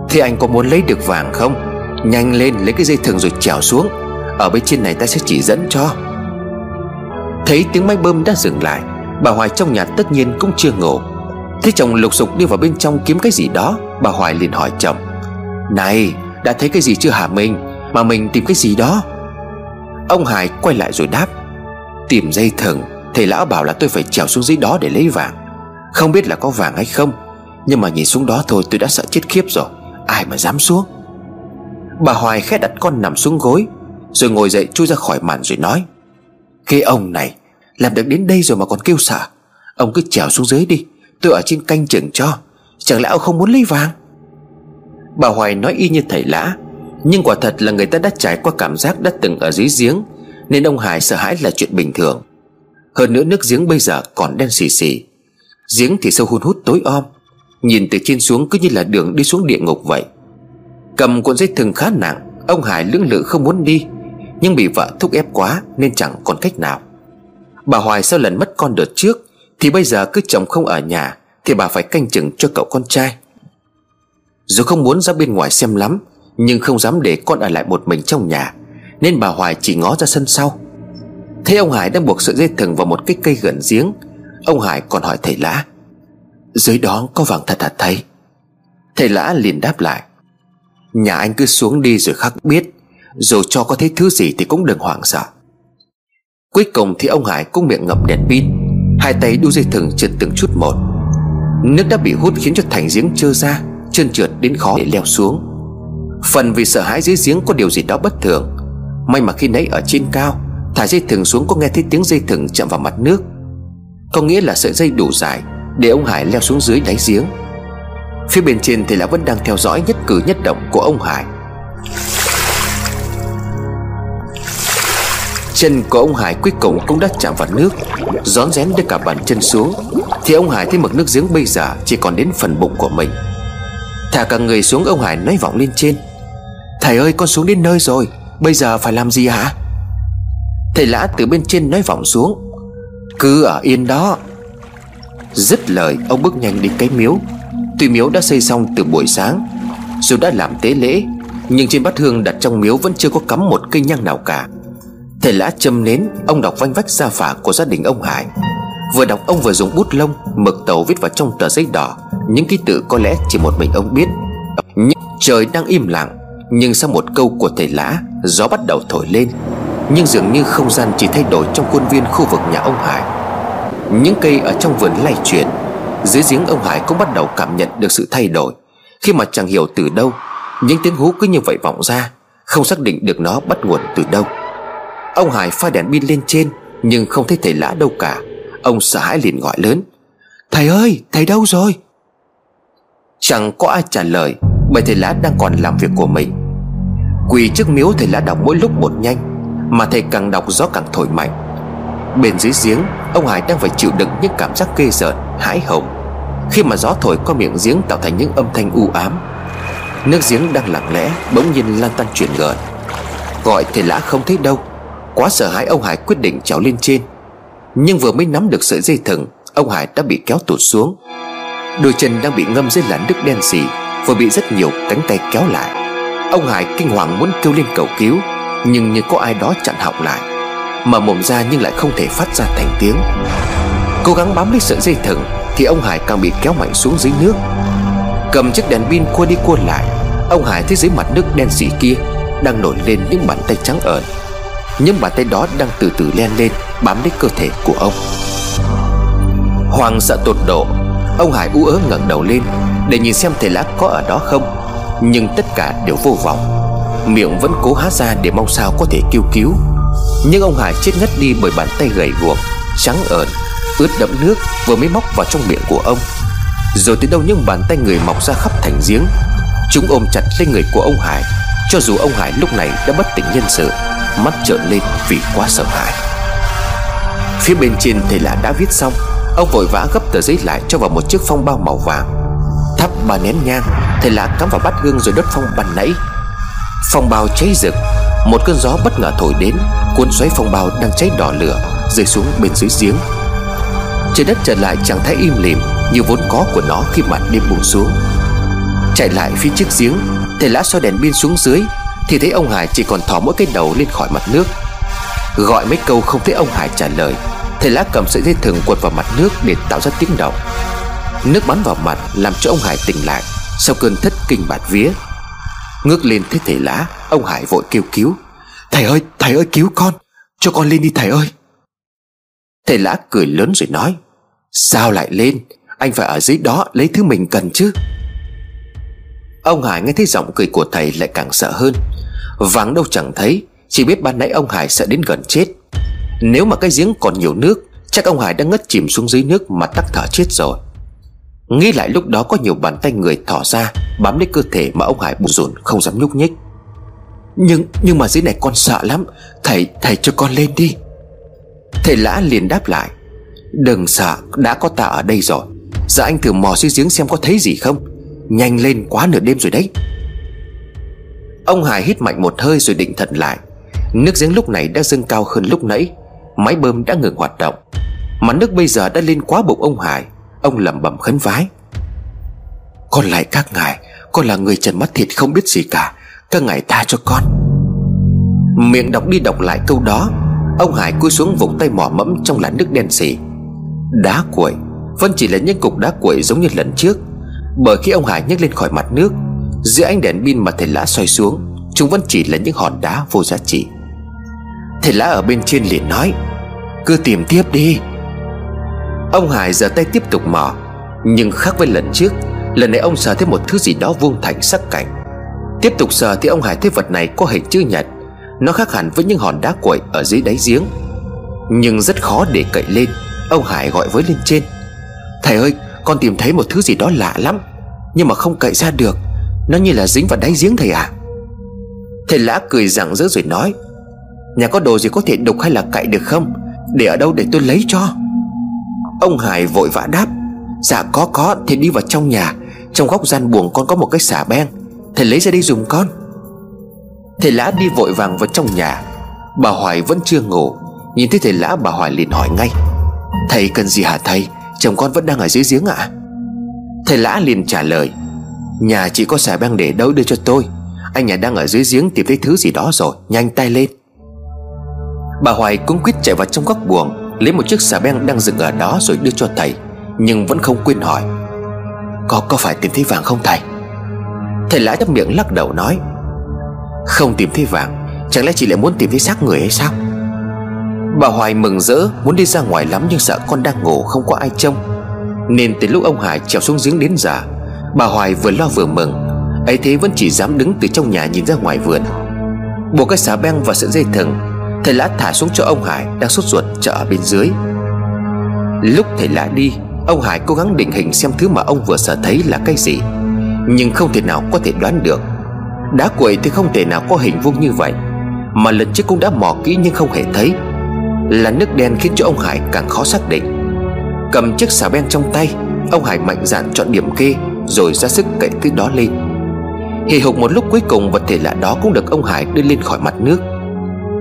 Thế anh có muốn lấy được vàng không? Nhanh lên lấy cái dây thừng rồi trèo xuống. Ở bên trên này ta sẽ chỉ dẫn cho. Thấy tiếng máy bơm đã dừng lại, Bà Hoài trong nhà tất nhiên cũng chưa ngủ. Thấy chồng lục sục đi vào bên trong kiếm cái gì đó, Bà Hoài liền hỏi chồng. Này, đã thấy cái gì chưa hả mình Mà mình tìm cái gì đó? Ông Hải quay lại rồi đáp. Tìm dây thừng, Thầy lão bảo là tôi phải trèo xuống dưới đó để lấy vàng. Không biết là có vàng hay không, Nhưng mà nhìn xuống đó thôi, tôi đã sợ chết khiếp rồi. Ai mà dám xuống? Bà Hoài khẽ đặt con nằm xuống gối rồi ngồi dậy chui ra khỏi màn rồi nói, Khi ông này Làm được đến đây rồi mà còn kêu xả, Ông cứ trèo xuống dưới đi, Tôi ở trên canh chừng cho, Chẳng lẽ ông không muốn lấy vàng? Bà Hoài nói y như thầy lã, Nhưng quả thật là người ta đã trải qua cảm giác đã từng ở dưới giếng, Nên ông Hải sợ hãi là chuyện bình thường. Hơn nữa nước giếng bây giờ còn đen xì xì, Giếng thì sâu hun hút tối om, Nhìn từ trên xuống cứ như là đường đi xuống địa ngục vậy. Cầm cuộn dây thừng khá nặng, Ông Hải lưỡng lự không muốn đi nhưng bị vợ thúc ép quá Nên chẳng còn cách nào. Bà Hoài sau lần mất con đợt trước, Thì bây giờ cứ chồng không ở nhà, Thì bà phải canh chừng cho cậu con trai. Dù không muốn ra bên ngoài xem lắm, Nhưng không dám để con ở lại một mình trong nhà, Nên bà Hoài chỉ ngó ra sân sau. Thấy ông Hải đang buộc sợi dây thừng vào một cái cây gần giếng, Ông Hải còn hỏi thầy Lã, Dưới đó có vàng thật hả thầy? Thầy Lã liền đáp lại, Nhà anh cứ xuống đi rồi khắc biết. Dù cho có thấy thứ gì thì cũng đừng hoảng sợ. Cuối cùng thì ông Hải cũng miệng ngậm đèn pin, Hai tay đu dây thừng trượt từng chút một. Nước đã bị hút khiến cho thành giếng trơ ra Chân trượt đến khó để leo xuống. Phần vì sợ hãi dưới giếng có điều gì đó bất thường. May mà khi nãy ở trên cao, Thả dây thừng xuống có nghe thấy tiếng dây thừng chạm vào mặt nước. Có nghĩa là sợi dây đủ dài Để ông Hải leo xuống dưới đáy giếng. Phía bên trên thì là vẫn đang theo dõi nhất cử nhất động của ông Hải. Chân của ông Hải cuối cùng cũng đã chạm vào nước. Rón rén đưa cả bàn chân xuống, Thì ông Hải thấy mực nước giếng bây giờ Chỉ còn đến phần bụng của mình. Thả cả người xuống, ông Hải nói vọng lên trên. Thầy ơi, con xuống đến nơi rồi, Bây giờ phải làm gì hả? Thầy lã từ bên trên nói vọng xuống. Cứ ở yên đó. Dứt lời, ông bước nhanh đến cái miếu. Tuy miếu đã xây xong từ buổi sáng, Dù đã làm tế lễ, Nhưng trên bát hương đặt trong miếu vẫn chưa có cắm một cây nhang nào cả. Thầy lã châm nến Ông đọc vanh vách gia phả của gia đình ông Hải. Vừa đọc, ông vừa dùng bút lông, Mực tàu viết vào trong tờ giấy đỏ. Những ký tự có lẽ chỉ một mình ông biết. Nhưng Trời đang im lặng, Nhưng sau một câu của thầy lã, Gió bắt đầu thổi lên. Nhưng dường như không gian chỉ thay đổi trong khuôn viên khu vực nhà ông Hải. Những cây ở trong vườn lay chuyển. Dưới giếng ông Hải cũng bắt đầu cảm nhận được sự thay đổi. Khi mà chẳng hiểu từ đâu, Những tiếng hú cứ như vậy vọng ra, Không xác định được nó bắt nguồn từ đâu. Ông Hải pha đèn pin lên trên, Nhưng không thấy thầy lã đâu cả. Ông sợ hãi liền gọi lớn. Thầy ơi, thầy đâu rồi? Chẳng có ai trả lời, Bởi thầy lã đang còn làm việc của mình. Quỳ trước miếu thầy lã đọc mỗi lúc một nhanh, Mà thầy càng đọc gió càng thổi mạnh. Bên dưới giếng, Ông Hải đang phải chịu đựng những cảm giác ghê rợn, Hãi hùng. Khi mà gió thổi qua miệng giếng tạo thành những âm thanh u ám, Nước giếng đang lặng lẽ Bỗng nhiên lan tan chuyển gợn Gọi thầy lã không thấy đâu. Quá sợ hãi ông Hải quyết định trèo lên trên. Nhưng vừa mới nắm được sợi dây thừng, Ông Hải đã bị kéo tụt xuống. Đôi chân đang bị ngâm dưới làn nước đen xì, Vừa bị rất nhiều cánh tay kéo lại. Ông Hải kinh hoàng muốn kêu lên cầu cứu, Nhưng như có ai đó chặn họng lại Mở mồm ra nhưng lại không thể phát ra thành tiếng. Cố gắng bám lấy sợi dây thừng Thì ông Hải càng bị kéo mạnh xuống dưới nước. Cầm chiếc đèn pin cua đi cua lại, Ông Hải thấy dưới mặt nước đen xỉ kia Đang nổi lên những bàn tay trắng ợn những bàn tay đó đang từ từ len lên, Bám lấy cơ thể của ông. Hoàng sợ tột độ, Ông Hải ú ớ ngẩng đầu lên Để nhìn xem thầy lá có ở đó không. Nhưng tất cả đều vô vọng. Miệng vẫn cố há ra để mong sao có thể kêu cứu. Nhưng ông Hải chết ngất đi bởi bàn tay gầy guộc, Trắng ợn Ướt đẫm nước vừa mới móc vào trong miệng của ông. Rồi từ đâu những bàn tay người mọc ra khắp thành giếng, Chúng ôm chặt lên người của ông Hải, Cho dù ông Hải lúc này đã bất tỉnh nhân sự. Mắt trợn lên vì quá sợ hãi. Phía bên trên thầy lạ đã viết xong, Ông vội vã gấp tờ giấy lại cho vào một chiếc phong bao màu vàng. Thắp ba nén nhang Thầy lạ cắm vào bát hương rồi đốt phong bàn nãy. Phong bao cháy rực, Một cơn gió bất ngờ thổi đến, Cuốn xoáy phong bao đang cháy đỏ lửa, Rơi xuống bên dưới giếng. Trời đất trở lại trạng thái im lìm Như vốn có của nó khi màn đêm buông xuống. Chạy lại phía chiếc giếng Thầy lã soi đèn pin xuống dưới thì thấy ông Hải chỉ còn thò mỗi cái đầu lên khỏi mặt nước. Gọi mấy câu không thấy ông Hải trả lời, Thầy lã cầm sợi dây thừng quật vào mặt nước Để tạo ra tiếng động. Nước bắn vào mặt làm cho ông Hải tỉnh lại Sau cơn thất kinh bạt vía. Ngước lên thấy thầy lã Ông Hải vội kêu cứu. Thầy ơi thầy ơi, cứu con, Cho con lên đi thầy ơi. Thầy lã cười lớn rồi nói, Sao lại lên? Anh phải ở dưới đó lấy thứ mình cần chứ. Ông Hải nghe thấy giọng cười của thầy lại càng sợ hơn. Vắng đâu chẳng thấy, Chỉ biết ban nãy ông Hải sợ đến gần chết. Nếu mà cái giếng còn nhiều nước, Chắc ông Hải đã ngất chìm xuống dưới nước mà tắc thở chết rồi. Nghĩ lại lúc đó có nhiều bàn tay người thỏ ra, Bám lấy cơ thể mà ông Hải bùn rùn không dám nhúc nhích. Nhưng nhưng mà dưới này con sợ lắm. Thầy thầy cho con lên đi. Thầy lã liền đáp lại. Đừng sợ, đã có ta ở đây rồi. Giờ anh thử mò dưới giếng xem có thấy gì không? Nhanh lên quá nửa đêm rồi đấy. Ông Hải hít mạnh một hơi rồi định thần lại. Nước giếng lúc này đã dâng cao hơn lúc nãy. Máy bơm đã ngừng hoạt động. Mà nước bây giờ đã lên quá bụng ông Hải. Ông lẩm bẩm khấn vái. Con lại các ngài, Con là người trần mắt thịt không biết gì cả. Các ngài tha cho con. Miệng đọc đi đọc lại câu đó, Ông Hải cúi xuống vùng tay mỏ mẫm trong làn nước đen sì. Đá cuội Vẫn chỉ là những cục đá cuội giống như lần trước. Bởi khi ông Hải nhấc lên khỏi mặt nước Giữa ánh đèn pin mà thầy lã xoay xuống, Chúng vẫn chỉ là những hòn đá vô giá trị. Thầy lã ở bên trên liền nói, Cứ tìm tiếp đi. Ông Hải giờ tay tiếp tục mò, Nhưng khác với lần trước, Lần này ông sờ thấy một thứ gì đó vuông thành sắc cảnh Tiếp tục sờ thì ông Hải thấy vật này có hình chữ nhật, Nó khác hẳn với những hòn đá quậy ở dưới đáy giếng. Nhưng rất khó để cậy lên, Ông Hải gọi với lên trên, Thầy ơi con tìm thấy một thứ gì đó lạ lắm, Nhưng mà không cậy ra được. Nó như là dính vào đáy giếng thầy à Thầy lã cười rạng rỡ rồi nói, Nhà có đồ gì có thể đục hay là cậy được không? Để ở đâu để tôi lấy cho. Ông Hải vội vã đáp Dạ có có thì đi vào trong nhà. Trong góc gian buồng con có một cái xả beng. Thầy lấy ra đi dùng con. Thầy lã đi vội vàng vào trong nhà. Bà Hoài vẫn chưa ngủ. Nhìn thấy thầy lã, bà Hoài liền hỏi ngay, Thầy cần gì hả thầy? Chồng con vẫn đang ở dưới giếng ạ. À? Thầy lã liền trả lời, Nhà chỉ có xà beng để đâu đưa cho tôi. Anh nhà đang ở dưới giếng tìm thấy thứ gì đó rồi, Nhanh tay lên. Bà Hoài cũng quyết chạy vào trong góc buồng, Lấy một chiếc xà beng đang dựng ở đó rồi đưa cho thầy, Nhưng vẫn không quên hỏi, Có có phải tìm thấy vàng không thầy? Thầy lã chấp miệng lắc đầu nói, Không tìm thấy vàng, Chẳng lẽ chị lại muốn tìm thấy xác người hay sao? Bà Hoài mừng rỡ, Muốn đi ra ngoài lắm nhưng sợ con đang ngủ Không có ai trông. Nên từ lúc ông Hải trèo xuống giếng đến giờ Bà Hoài vừa lo vừa mừng. Ấy thế vẫn chỉ dám đứng từ trong nhà nhìn ra ngoài vườn. Buộc cái xà beng và sợi dây thừng, Thầy lã thả xuống cho ông Hải Đang sốt ruột chợ ở bên dưới. Lúc thầy lã đi, Ông Hải cố gắng định hình xem thứ mà ông vừa sợ thấy là cái gì, Nhưng không thể nào có thể đoán được. Đá quậy thì không thể nào có hình vuông như vậy, Mà lần trước cũng đã mò kỹ nhưng không hề thấy. Là nước đen khiến cho ông Hải càng khó xác định. Cầm chiếc xà beng trong tay, Ông Hải mạnh dạn chọn điểm kê, Rồi ra sức cậy thứ đó lên. Hì hục một lúc cuối cùng vật thể lạ đó cũng được ông Hải đưa lên khỏi mặt nước.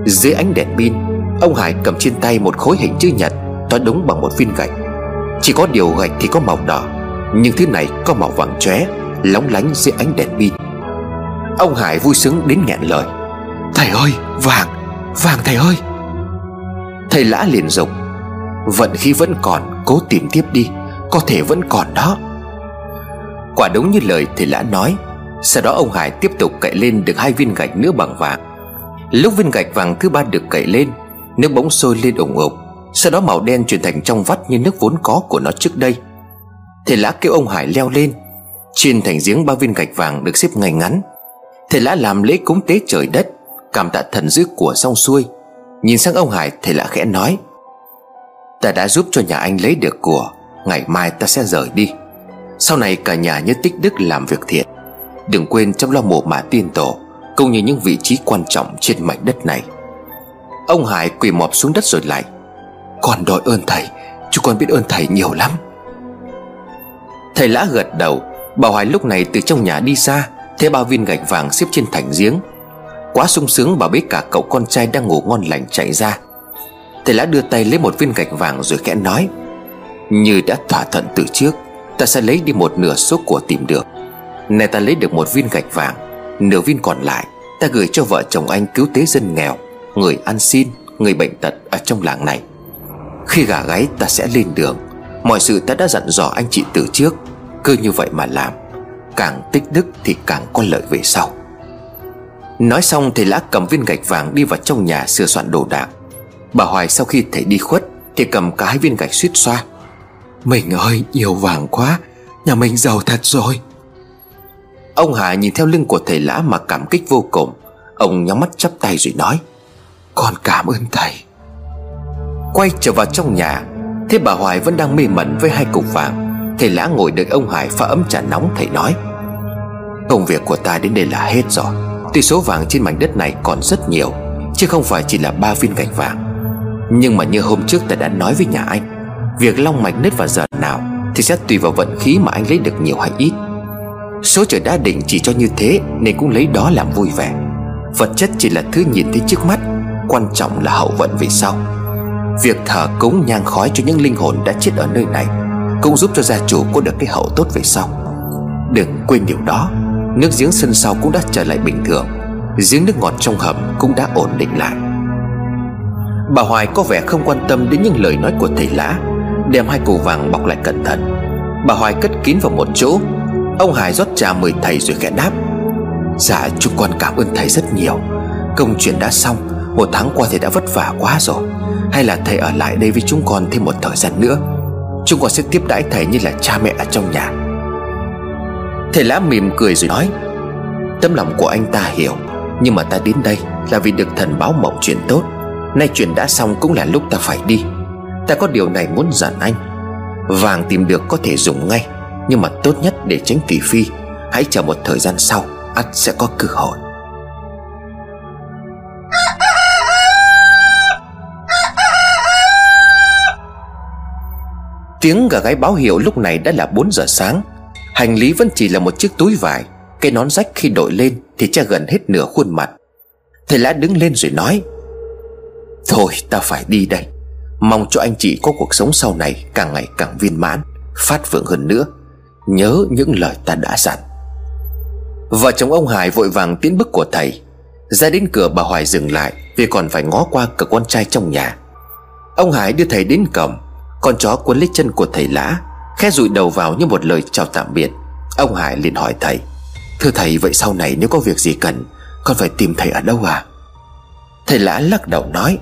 Dưới ánh đèn pin, Ông Hải cầm trên tay một khối hình chữ nhật, To đúng bằng một viên gạch. Chỉ có điều gạch thì có màu đỏ, Nhưng thứ này có màu vàng chóe, Lóng lánh dưới ánh đèn pin. Ông Hải vui sướng đến nghẹn lời. Thầy ơi, vàng Vàng thầy ơi! Thầy lã liền dục Vận khí vẫn còn, Cố tìm tiếp đi, Có thể vẫn còn đó. Quả đúng như lời thầy lã nói, Sau đó ông Hải tiếp tục cậy lên được hai viên gạch nữa bằng vàng. Lúc viên gạch vàng thứ ba được cậy lên, Nước bỗng sôi lên ủng ục Sau đó màu đen chuyển thành trong vắt như nước vốn có của nó trước đây. Thầy lã kêu ông Hải leo lên Trên thành giếng ba viên gạch vàng được xếp ngay ngắn. Thầy lã làm lễ cúng tế trời đất, Cảm tạ thần dữ của xong xuôi. Nhìn sang ông Hải thầy lã khẽ nói, Ta đã giúp cho nhà anh lấy được của, Ngày mai ta sẽ rời đi. Sau này cả nhà nhớ tích đức làm việc thiện. Đừng quên chăm lo mộ mả tiên tổ, cũng như những vị trí quan trọng trên mảnh đất này. Ông Hải quỳ mọp xuống đất rồi lại, Con đòi ơn thầy, Chú con biết ơn thầy nhiều lắm. Thầy lã gật đầu, Bảo hải lúc này từ trong nhà đi ra, Thấy bao viên gạch vàng xếp trên thành giếng Quá sung sướng bà biết cả cậu con trai đang ngủ ngon lành chạy ra. Thầy lá đưa tay lấy một viên gạch vàng rồi khẽ nói, Như đã thỏa thuận từ trước, Ta sẽ lấy đi một nửa số của tìm được. Này ta lấy được một viên gạch vàng, Nửa viên còn lại, Ta gửi cho vợ chồng anh cứu tế dân nghèo, Người ăn xin, Người bệnh tật ở trong làng này. Khi gà gáy ta sẽ lên đường, Mọi sự ta đã dặn dò anh chị từ trước, Cứ như vậy mà làm, Càng tích đức thì càng có lợi về sau. Nói xong thầy lã cầm viên gạch vàng đi vào trong nhà sửa soạn đồ đạc. Bà Hoài sau khi thầy đi khuất Thì cầm cả hai viên gạch suýt xoa. Mình ơi, nhiều vàng quá, Nhà mình giàu thật rồi. Ông Hà nhìn theo lưng của thầy lã mà cảm kích vô cùng. Ông nhắm mắt chắp tay rồi nói, Con cảm ơn thầy. Quay trở vào trong nhà, Thế bà Hoài vẫn đang mê mẩn với hai cục vàng. Thầy lã ngồi đợi ông Hải pha ấm trà nóng, thầy nói, Công việc của ta đến đây là hết rồi. Tuy số vàng trên mảnh đất này còn rất nhiều, Chứ không phải chỉ là ba viên gạch vàng. Nhưng mà như hôm trước ta đã nói với nhà anh, Việc long mạch nứt vào giờ nào Thì sẽ tùy vào vận khí mà anh lấy được nhiều hay ít. Số trời đã định chỉ cho như thế Nên cũng lấy đó làm vui vẻ. Vật chất chỉ là thứ nhìn thấy trước mắt, Quan trọng là hậu vận về sau. Việc thờ cúng nhang khói cho những linh hồn đã chết ở nơi này Cũng giúp cho gia chủ có được cái hậu tốt về sau. Đừng quên điều đó. Nước giếng sân sau cũng đã trở lại bình thường. Giếng nước ngọt trong hầm cũng đã ổn định lại. Bà Hoài có vẻ không quan tâm đến những lời nói của thầy lã, Đem hai củ vàng bọc lại cẩn thận. Bà Hoài cất kín vào một chỗ. Ông Hải rót trà mời thầy rồi khẽ đáp. Dạ chúng con cảm ơn thầy rất nhiều. Công chuyện đã xong, Một tháng qua thầy đã vất vả quá rồi. Hay là thầy ở lại đây với chúng con thêm một thời gian nữa. Chúng con sẽ tiếp đãi thầy như là cha mẹ ở trong nhà. Thầy lá mỉm cười rồi nói, Tấm lòng của anh ta hiểu, Nhưng mà ta đến đây là vì được thần báo mộng chuyện tốt. Nay chuyện đã xong cũng là lúc ta phải đi. Ta có điều này muốn dặn anh. Vàng tìm được có thể dùng ngay, Nhưng mà tốt nhất để tránh thị phi, Hãy chờ một thời gian sau, ắt sẽ có cơ hội. Tiếng gà gáy báo hiệu lúc này đã là 4 giờ sáng. Hành lý vẫn chỉ là một chiếc túi vải. Cái nón rách khi đội lên Thì che gần hết nửa khuôn mặt. Thầy lã đứng lên rồi nói, Thôi, ta phải đi đây. Mong cho anh chị có cuộc sống sau này Càng ngày càng viên mãn, Phát vượng hơn nữa. Nhớ những lời ta đã dặn. Vợ chồng ông Hải vội vàng tiến bước của thầy. Ra đến cửa bà Hoài dừng lại Vì còn phải ngó qua cửa con trai trong nhà. Ông Hải đưa thầy đến cổng Con chó cuốn lấy chân của thầy lã. Khẽ rụi đầu vào như một lời chào tạm biệt. Ông Hải liền hỏi thầy, Thưa thầy, vậy sau này nếu có việc gì cần, Con phải tìm thầy ở đâu à? Thầy lã lắc đầu nói,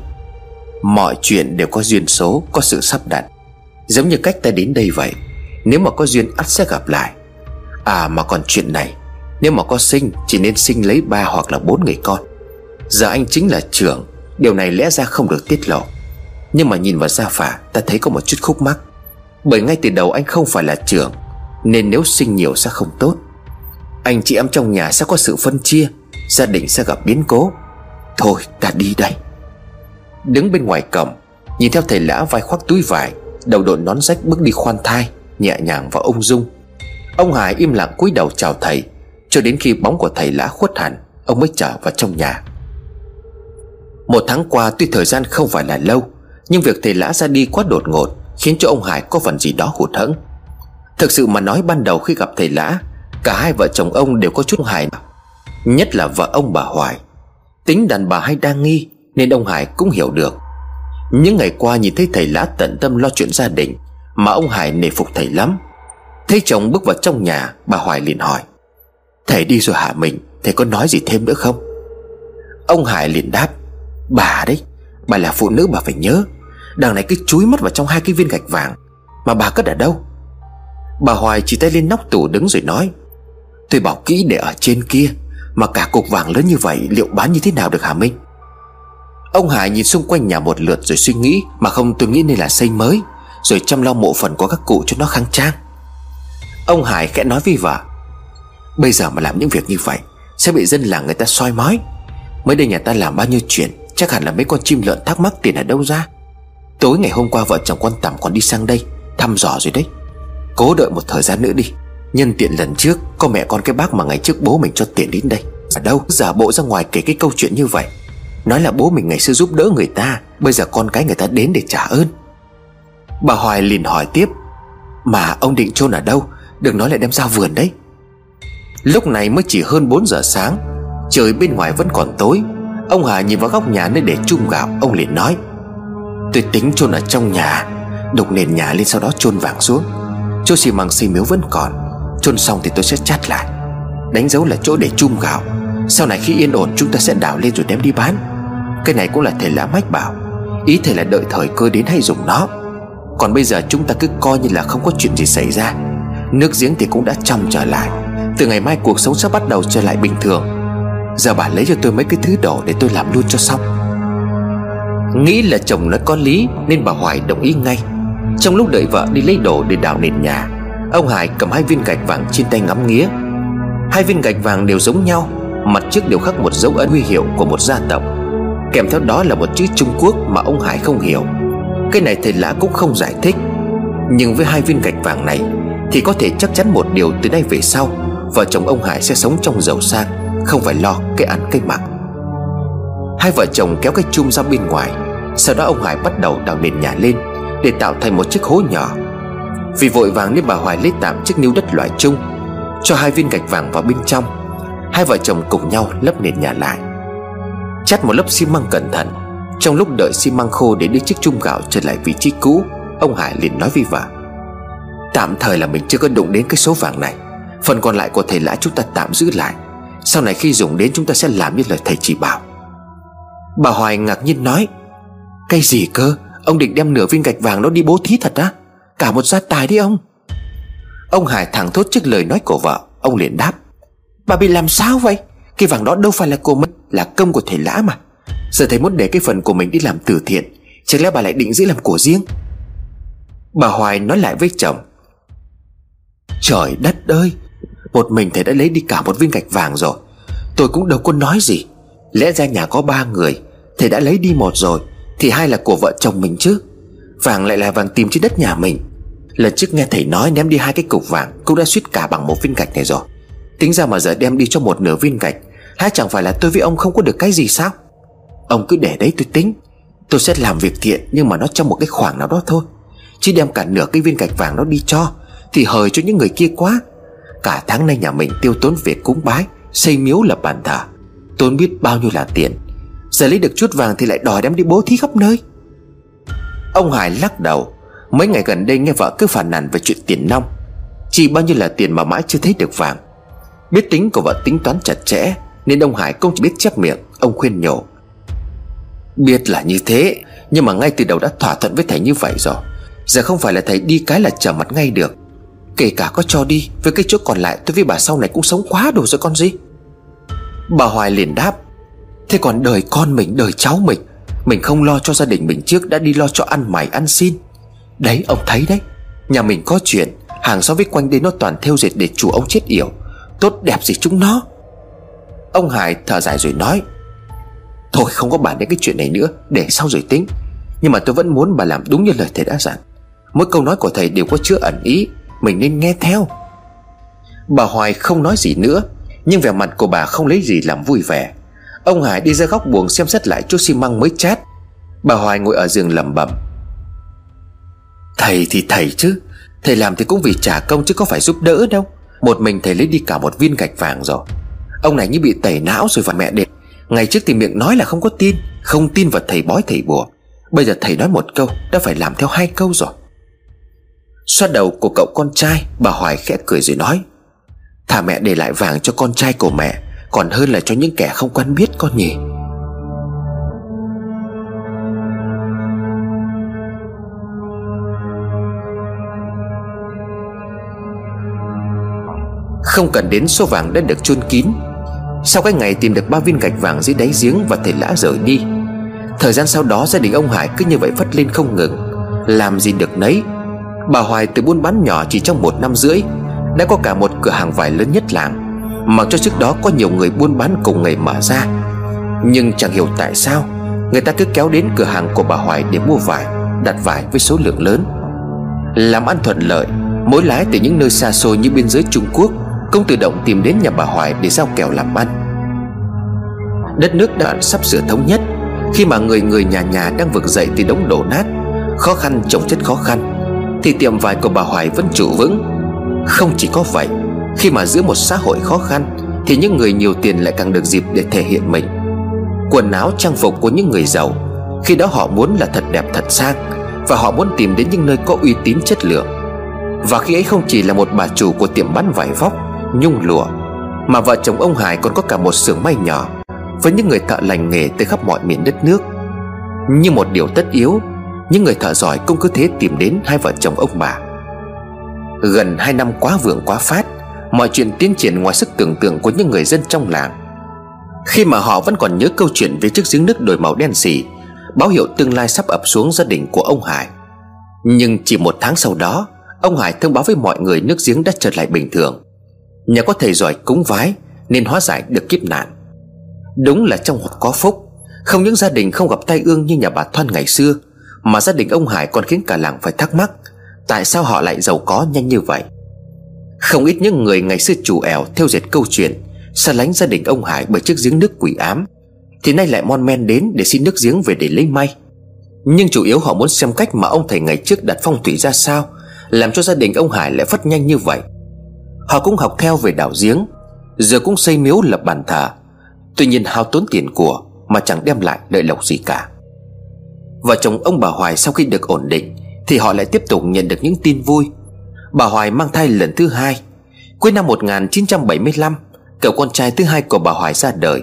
Mọi chuyện đều có duyên số, Có sự sắp đặt. Giống như cách ta đến đây vậy, Nếu mà có duyên ắt sẽ gặp lại. À mà còn chuyện này, Nếu mà có sinh, chỉ nên sinh lấy ba hoặc là bốn người con. Giờ anh chính là trưởng, Điều này lẽ ra không được tiết lộ. Nhưng mà nhìn vào gia phả, Ta thấy có một chút khúc mắc. Bởi ngay từ đầu anh không phải là trưởng, Nên nếu sinh nhiều sẽ không tốt. Anh chị em trong nhà sẽ có sự phân chia, Gia đình sẽ gặp biến cố. Thôi, ta đi đây. Đứng bên ngoài cổng, Nhìn theo thầy lã vai khoác túi vải, Đầu đội nón rách bước đi khoan thai, Nhẹ nhàng và ung dung. Ông Hải im lặng cúi đầu chào thầy, Cho đến khi bóng của thầy lã khuất hẳn, Ông mới trở vào trong nhà. Một tháng qua tuy thời gian không phải là lâu, Nhưng việc thầy lã ra đi quá đột ngột Khiến cho ông Hải có phần gì đó hụt hẫng. Thực sự mà nói ban đầu khi gặp thầy lã, Cả hai vợ chồng ông đều có chút hài Nhất là vợ ông bà Hoài. Tính đàn bà hay đa nghi Nên ông Hải cũng hiểu được. Những ngày qua nhìn thấy thầy lã tận tâm lo chuyện gia đình Mà ông Hải nể phục thầy lắm. Thấy chồng bước vào trong nhà, Bà Hoài liền hỏi, Thầy đi rồi hả mình? Thầy có nói gì thêm nữa không? Ông Hải liền đáp, Bà đấy, Bà là phụ nữ bà phải nhớ. Đằng này cứ chúi mắt vào trong hai cái viên gạch vàng. Mà bà cất ở đâu? Bà Hoài chỉ tay lên nóc tủ đứng rồi nói, Tôi bảo kỹ để ở trên kia, Mà cả cục vàng lớn như vậy Liệu bán như thế nào được hả Minh? Ông Hải nhìn xung quanh nhà một lượt rồi suy nghĩ, Mà không tôi nghĩ nên là xây mới, Rồi chăm lo mộ phần của các cụ cho nó khang trang. Ông Hải khẽ nói với vợ, Bây giờ mà làm những việc như vậy, Sẽ bị dân làng người ta soi mói. Mới đây nhà ta làm bao nhiêu chuyện, Chắc hẳn là mấy con chim lợn thắc mắc tiền ở đâu ra? Tối ngày hôm qua vợ chồng con Tầm còn đi sang đây, Thăm dò rồi đấy. Cố đợi một thời gian nữa đi. Nhân tiện lần trước, Có mẹ con cái bác mà ngày trước bố mình cho tiền đến đây. Ở đâu, giả bộ ra ngoài kể cái câu chuyện như vậy. Nói là bố mình ngày xưa giúp đỡ người ta, Bây giờ con cái người ta đến để trả ơn. Bà Hoài liền hỏi tiếp, Mà ông định chôn ở đâu? Đừng nói lại đem ra vườn đấy. Lúc này mới chỉ hơn 4 giờ sáng, Trời bên ngoài vẫn còn tối. Ông Hà nhìn vào góc nhà nơi để chung gạo, Ông liền nói Tôi tính chôn ở trong nhà. Đục nền nhà lên sau đó chôn vàng xuống. Chỗ xi măng xi miếu vẫn còn. Chôn xong thì tôi sẽ chát lại. Đánh dấu là chỗ để chung gạo. Sau này khi yên ổn, chúng ta sẽ đào lên rồi đem đi bán. Cái này cũng là thầy lá mách bảo. Ý thầy là đợi thời cơ đến hay dùng nó. Còn bây giờ chúng ta cứ coi như là không có chuyện gì xảy ra. Nước giếng thì cũng đã trong trở lại. Từ ngày mai cuộc sống sẽ bắt đầu trở lại bình thường. Giờ bà lấy cho tôi mấy cái thứ đồ để tôi làm luôn cho xong. Nghĩ là chồng nói có lý, Nên bà Hoài đồng ý ngay. Trong lúc đợi vợ đi lấy đồ để đào nền nhà, Ông Hải cầm hai viên gạch vàng trên tay ngắm nghía. Hai viên gạch vàng đều giống nhau, Mặt trước đều khắc một dấu ấn huy hiệu của một gia tộc. Kèm theo đó là một chữ Trung Quốc mà ông Hải không hiểu. Cái này thầy lạ cũng không giải thích. Nhưng với hai viên gạch vàng này, Thì có thể chắc chắn một điều từ nay về sau, Vợ chồng ông Hải sẽ sống trong giàu sang, Không phải lo cái ăn cái mặc. Hai vợ chồng kéo cái chum ra bên ngoài. Sau đó ông Hải bắt đầu đào nền nhà lên Để tạo thành một chiếc hố nhỏ. Vì vội vàng nên bà Hoài lấy tạm chiếc níu đất loại chung, Cho hai viên gạch vàng vào bên trong. Hai vợ chồng cùng nhau lấp nền nhà lại. Chắt một lớp xi măng cẩn thận. Trong lúc đợi xi măng khô để đưa chiếc chung gạo trở lại vị trí cũ, Ông Hải liền nói với vợ, Tạm thời là mình chưa có đụng đến cái số vàng này. Phần còn lại của thầy lã chúng ta tạm giữ lại. Sau này khi dùng đến chúng ta sẽ làm như lời thầy chỉ bảo. Bà Hoài ngạc nhiên nói, Cái gì cơ? Ông định đem nửa viên gạch vàng đó đi bố thí thật á? Cả một gia tài đi ông. Ông Hải thẳng thốt trước lời nói của vợ. Ông liền đáp, Bà bị làm sao vậy? Cái vàng đó đâu phải là của mình, Là công của thầy lã mà. Giờ thầy muốn để cái phần của mình đi làm từ thiện, Chẳng lẽ bà lại định giữ làm của riêng? Bà Hoài nói lại với chồng, Trời đất ơi! Một mình thầy đã lấy đi cả một viên gạch vàng rồi. Tôi cũng đâu có nói gì. Lẽ ra nhà có ba người Thầy đã lấy đi một rồi, Thì hai là của vợ chồng mình chứ. Vàng lại là vàng tìm trên đất nhà mình. Lần trước nghe thầy nói ném đi hai cái cục vàng Cũng đã suýt cả bằng một viên gạch này rồi. Tính ra mà giờ đem đi cho một nửa viên gạch Hay chẳng phải là tôi với ông không có được cái gì sao? Ông cứ để đấy tôi tính. Tôi sẽ làm việc thiện Nhưng mà nó trong một cái khoảng nào đó thôi. Chứ đem cả nửa cái viên gạch vàng nó đi cho, Thì hời cho những người kia quá. Cả tháng nay nhà mình tiêu tốn việc cúng bái, Xây miếu lập bàn thờ. Tốn biết bao nhiêu là tiền Giờ lấy được chút vàng thì lại đòi đem đi bố thí khắp nơi. Ông Hải lắc đầu. Mấy ngày gần đây nghe vợ cứ phản nàn về chuyện tiền nong. Chỉ bao nhiêu là tiền mà mãi chưa thấy được vàng. Biết tính của vợ tính toán chặt chẽ, Nên ông Hải không chỉ biết chép miệng. Ông khuyên nhủ. Biết là như thế, Nhưng mà ngay từ đầu đã thỏa thuận với thầy như vậy rồi. Giờ không phải là thầy đi cái là trở mặt ngay được. Kể cả có cho đi, Với cái chỗ còn lại, tôi với bà sau này cũng sống quá đủ rồi con gì. Bà Hoài liền đáp. Thế còn đời con mình, đời cháu mình Mình không lo cho gia đình mình trước, Đã đi lo cho ăn mày, ăn xin. Đấy, ông thấy đấy, Nhà mình có chuyện, Hàng xóm với quanh đây nó toàn theo dệt để chủ ông chết yểu, Tốt đẹp gì chúng nó. Ông Hải thở dài rồi nói, Thôi, không có bàn đến cái chuyện này nữa, Để sau rồi tính. Nhưng mà tôi vẫn muốn bà làm đúng như lời thầy đã dặn. Mỗi câu nói của thầy đều có chứa ẩn ý, Mình nên nghe theo. Bà Hoài không nói gì nữa, Nhưng vẻ mặt của bà không lấy gì làm vui vẻ. Ông Hải đi ra góc buồng xem xét lại chút xi măng mới chát. Bà Hoài ngồi ở giường lẩm bẩm. Thầy thì thầy chứ, Thầy làm thì cũng vì trả công chứ có phải giúp đỡ đâu. Một mình thầy lấy đi cả một viên gạch vàng rồi. Ông này như bị tẩy não rồi và mẹ đẹp Ngày trước thì miệng nói là không có tin, Không tin vào thầy bói thầy bùa. Bây giờ thầy nói một câu, Đã phải làm theo hai câu rồi. Xoát đầu của cậu con trai, Bà Hoài khẽ cười rồi nói, Thả mẹ để lại vàng cho con trai của mẹ. Còn hơn là cho những kẻ không quen biết con nhỉ. Không cần đến số vàng đã được chôn kín. Sau cái ngày tìm được ba viên gạch vàng dưới đáy giếng Và thầy lã rời đi, Thời gian sau đó gia đình ông Hải cứ như vậy phất lên không ngừng. Làm gì được nấy, Bà Hoài từ buôn bán nhỏ chỉ trong một năm rưỡi, Đã có cả một cửa hàng vải lớn nhất làng. Mặc cho trước đó có nhiều người buôn bán cùng ngày mở ra. Nhưng chẳng hiểu tại sao, Người ta cứ kéo đến cửa hàng của bà Hoài để mua vải, Đặt vải với số lượng lớn. Làm ăn thuận lợi Mỗi lái từ những nơi xa xôi như biên giới Trung Quốc Công tự động tìm đến nhà bà Hoài để giao kèo làm ăn. Đất nước đã sắp sửa thống nhất, Khi mà người người nhà nhà đang vực dậy từ đống đổ nát, Khó khăn chồng chất khó khăn, Thì tiệm vải của bà Hoài vẫn trụ vững. Không chỉ có vậy khi mà giữa một xã hội khó khăn, Thì những người nhiều tiền lại càng được dịp để thể hiện mình. Quần áo trang phục của những người giàu, Khi đó họ muốn là thật đẹp thật sang, Và họ muốn tìm đến những nơi có uy tín chất lượng. Và khi ấy không chỉ là một bà chủ của tiệm bán vải vóc, Nhung lụa, Mà vợ chồng ông Hải còn có cả một xưởng may nhỏ, Với những người thợ lành nghề từ khắp mọi miền đất nước. Như một điều tất yếu, Những người thợ giỏi cũng cứ thế tìm đến hai vợ chồng ông bà. Gần hai năm quá vượng quá phát Mọi chuyện tiến triển ngoài sức tưởng tượng của những người dân trong làng. Khi mà họ vẫn còn nhớ câu chuyện về chiếc giếng nước đổi màu đen xì, Báo hiệu tương lai sắp ập xuống gia đình của ông Hải. Nhưng chỉ một tháng sau đó, Ông Hải thông báo với mọi người nước giếng đã trở lại bình thường. Nhờ có thầy giỏi cúng vái Nên hóa giải được kiếp nạn. Đúng là trong hoặc có phúc, Không những gia đình không gặp tai ương như nhà bà Thoan ngày xưa, Mà gia đình ông Hải còn khiến cả làng phải thắc mắc, Tại sao họ lại giàu có nhanh như vậy? Không ít những người ngày xưa chủ ẻo theo dệt câu chuyện, Xa lánh gia đình ông Hải bởi chiếc giếng nước quỷ ám, Thì nay lại mon men đến để xin nước giếng về để lấy may. Nhưng chủ yếu họ muốn xem cách mà ông thầy ngày trước đặt phong thủy ra sao, Làm cho gia đình ông Hải lại phát nhanh như vậy. Họ cũng học theo về đảo giếng, Giờ cũng xây miếu lập bàn thờ. Tuy nhiên hao tốn tiền của Mà chẳng đem lại lợi lộc gì cả. Vợ chồng ông bà Hoài sau khi được ổn định, Thì họ lại tiếp tục nhận được những tin vui Bà Hoài mang thai lần thứ hai. Cuối năm 1975 Cậu con trai thứ hai của bà Hoài ra đời.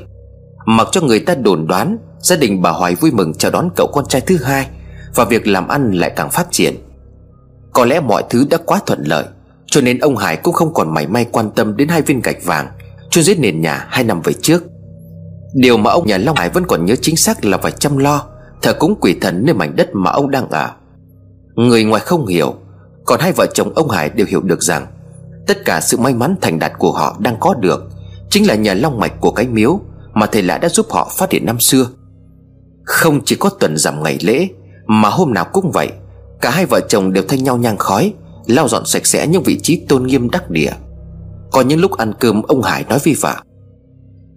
Mặc cho người ta đồn đoán, Gia đình bà Hoài vui mừng chào đón cậu con trai thứ hai Và việc làm ăn lại càng phát triển. Có lẽ mọi thứ đã quá thuận lợi, cho nên ông Hải cũng không còn mảy may quan tâm đến hai viên gạch vàng chôn dưới nền nhà hai năm về trước. Điều mà ông nhà Long Hải vẫn còn nhớ chính xác là phải chăm lo, Thờ cúng quỷ thần nơi mảnh đất mà ông đang ở. Người ngoài không hiểu còn hai vợ chồng ông Hải đều hiểu được rằng, Tất cả sự may mắn thành đạt của họ đang có được Chính là nhờ long mạch của cái miếu Mà thầy lã đã giúp họ phát hiện năm xưa. Không chỉ có tuần giảm ngày lễ, Mà hôm nào cũng vậy, Cả hai vợ chồng đều thay nhau nhang khói, Lau dọn sạch sẽ những vị trí tôn nghiêm đắc địa. Có những lúc ăn cơm ông Hải nói vi vả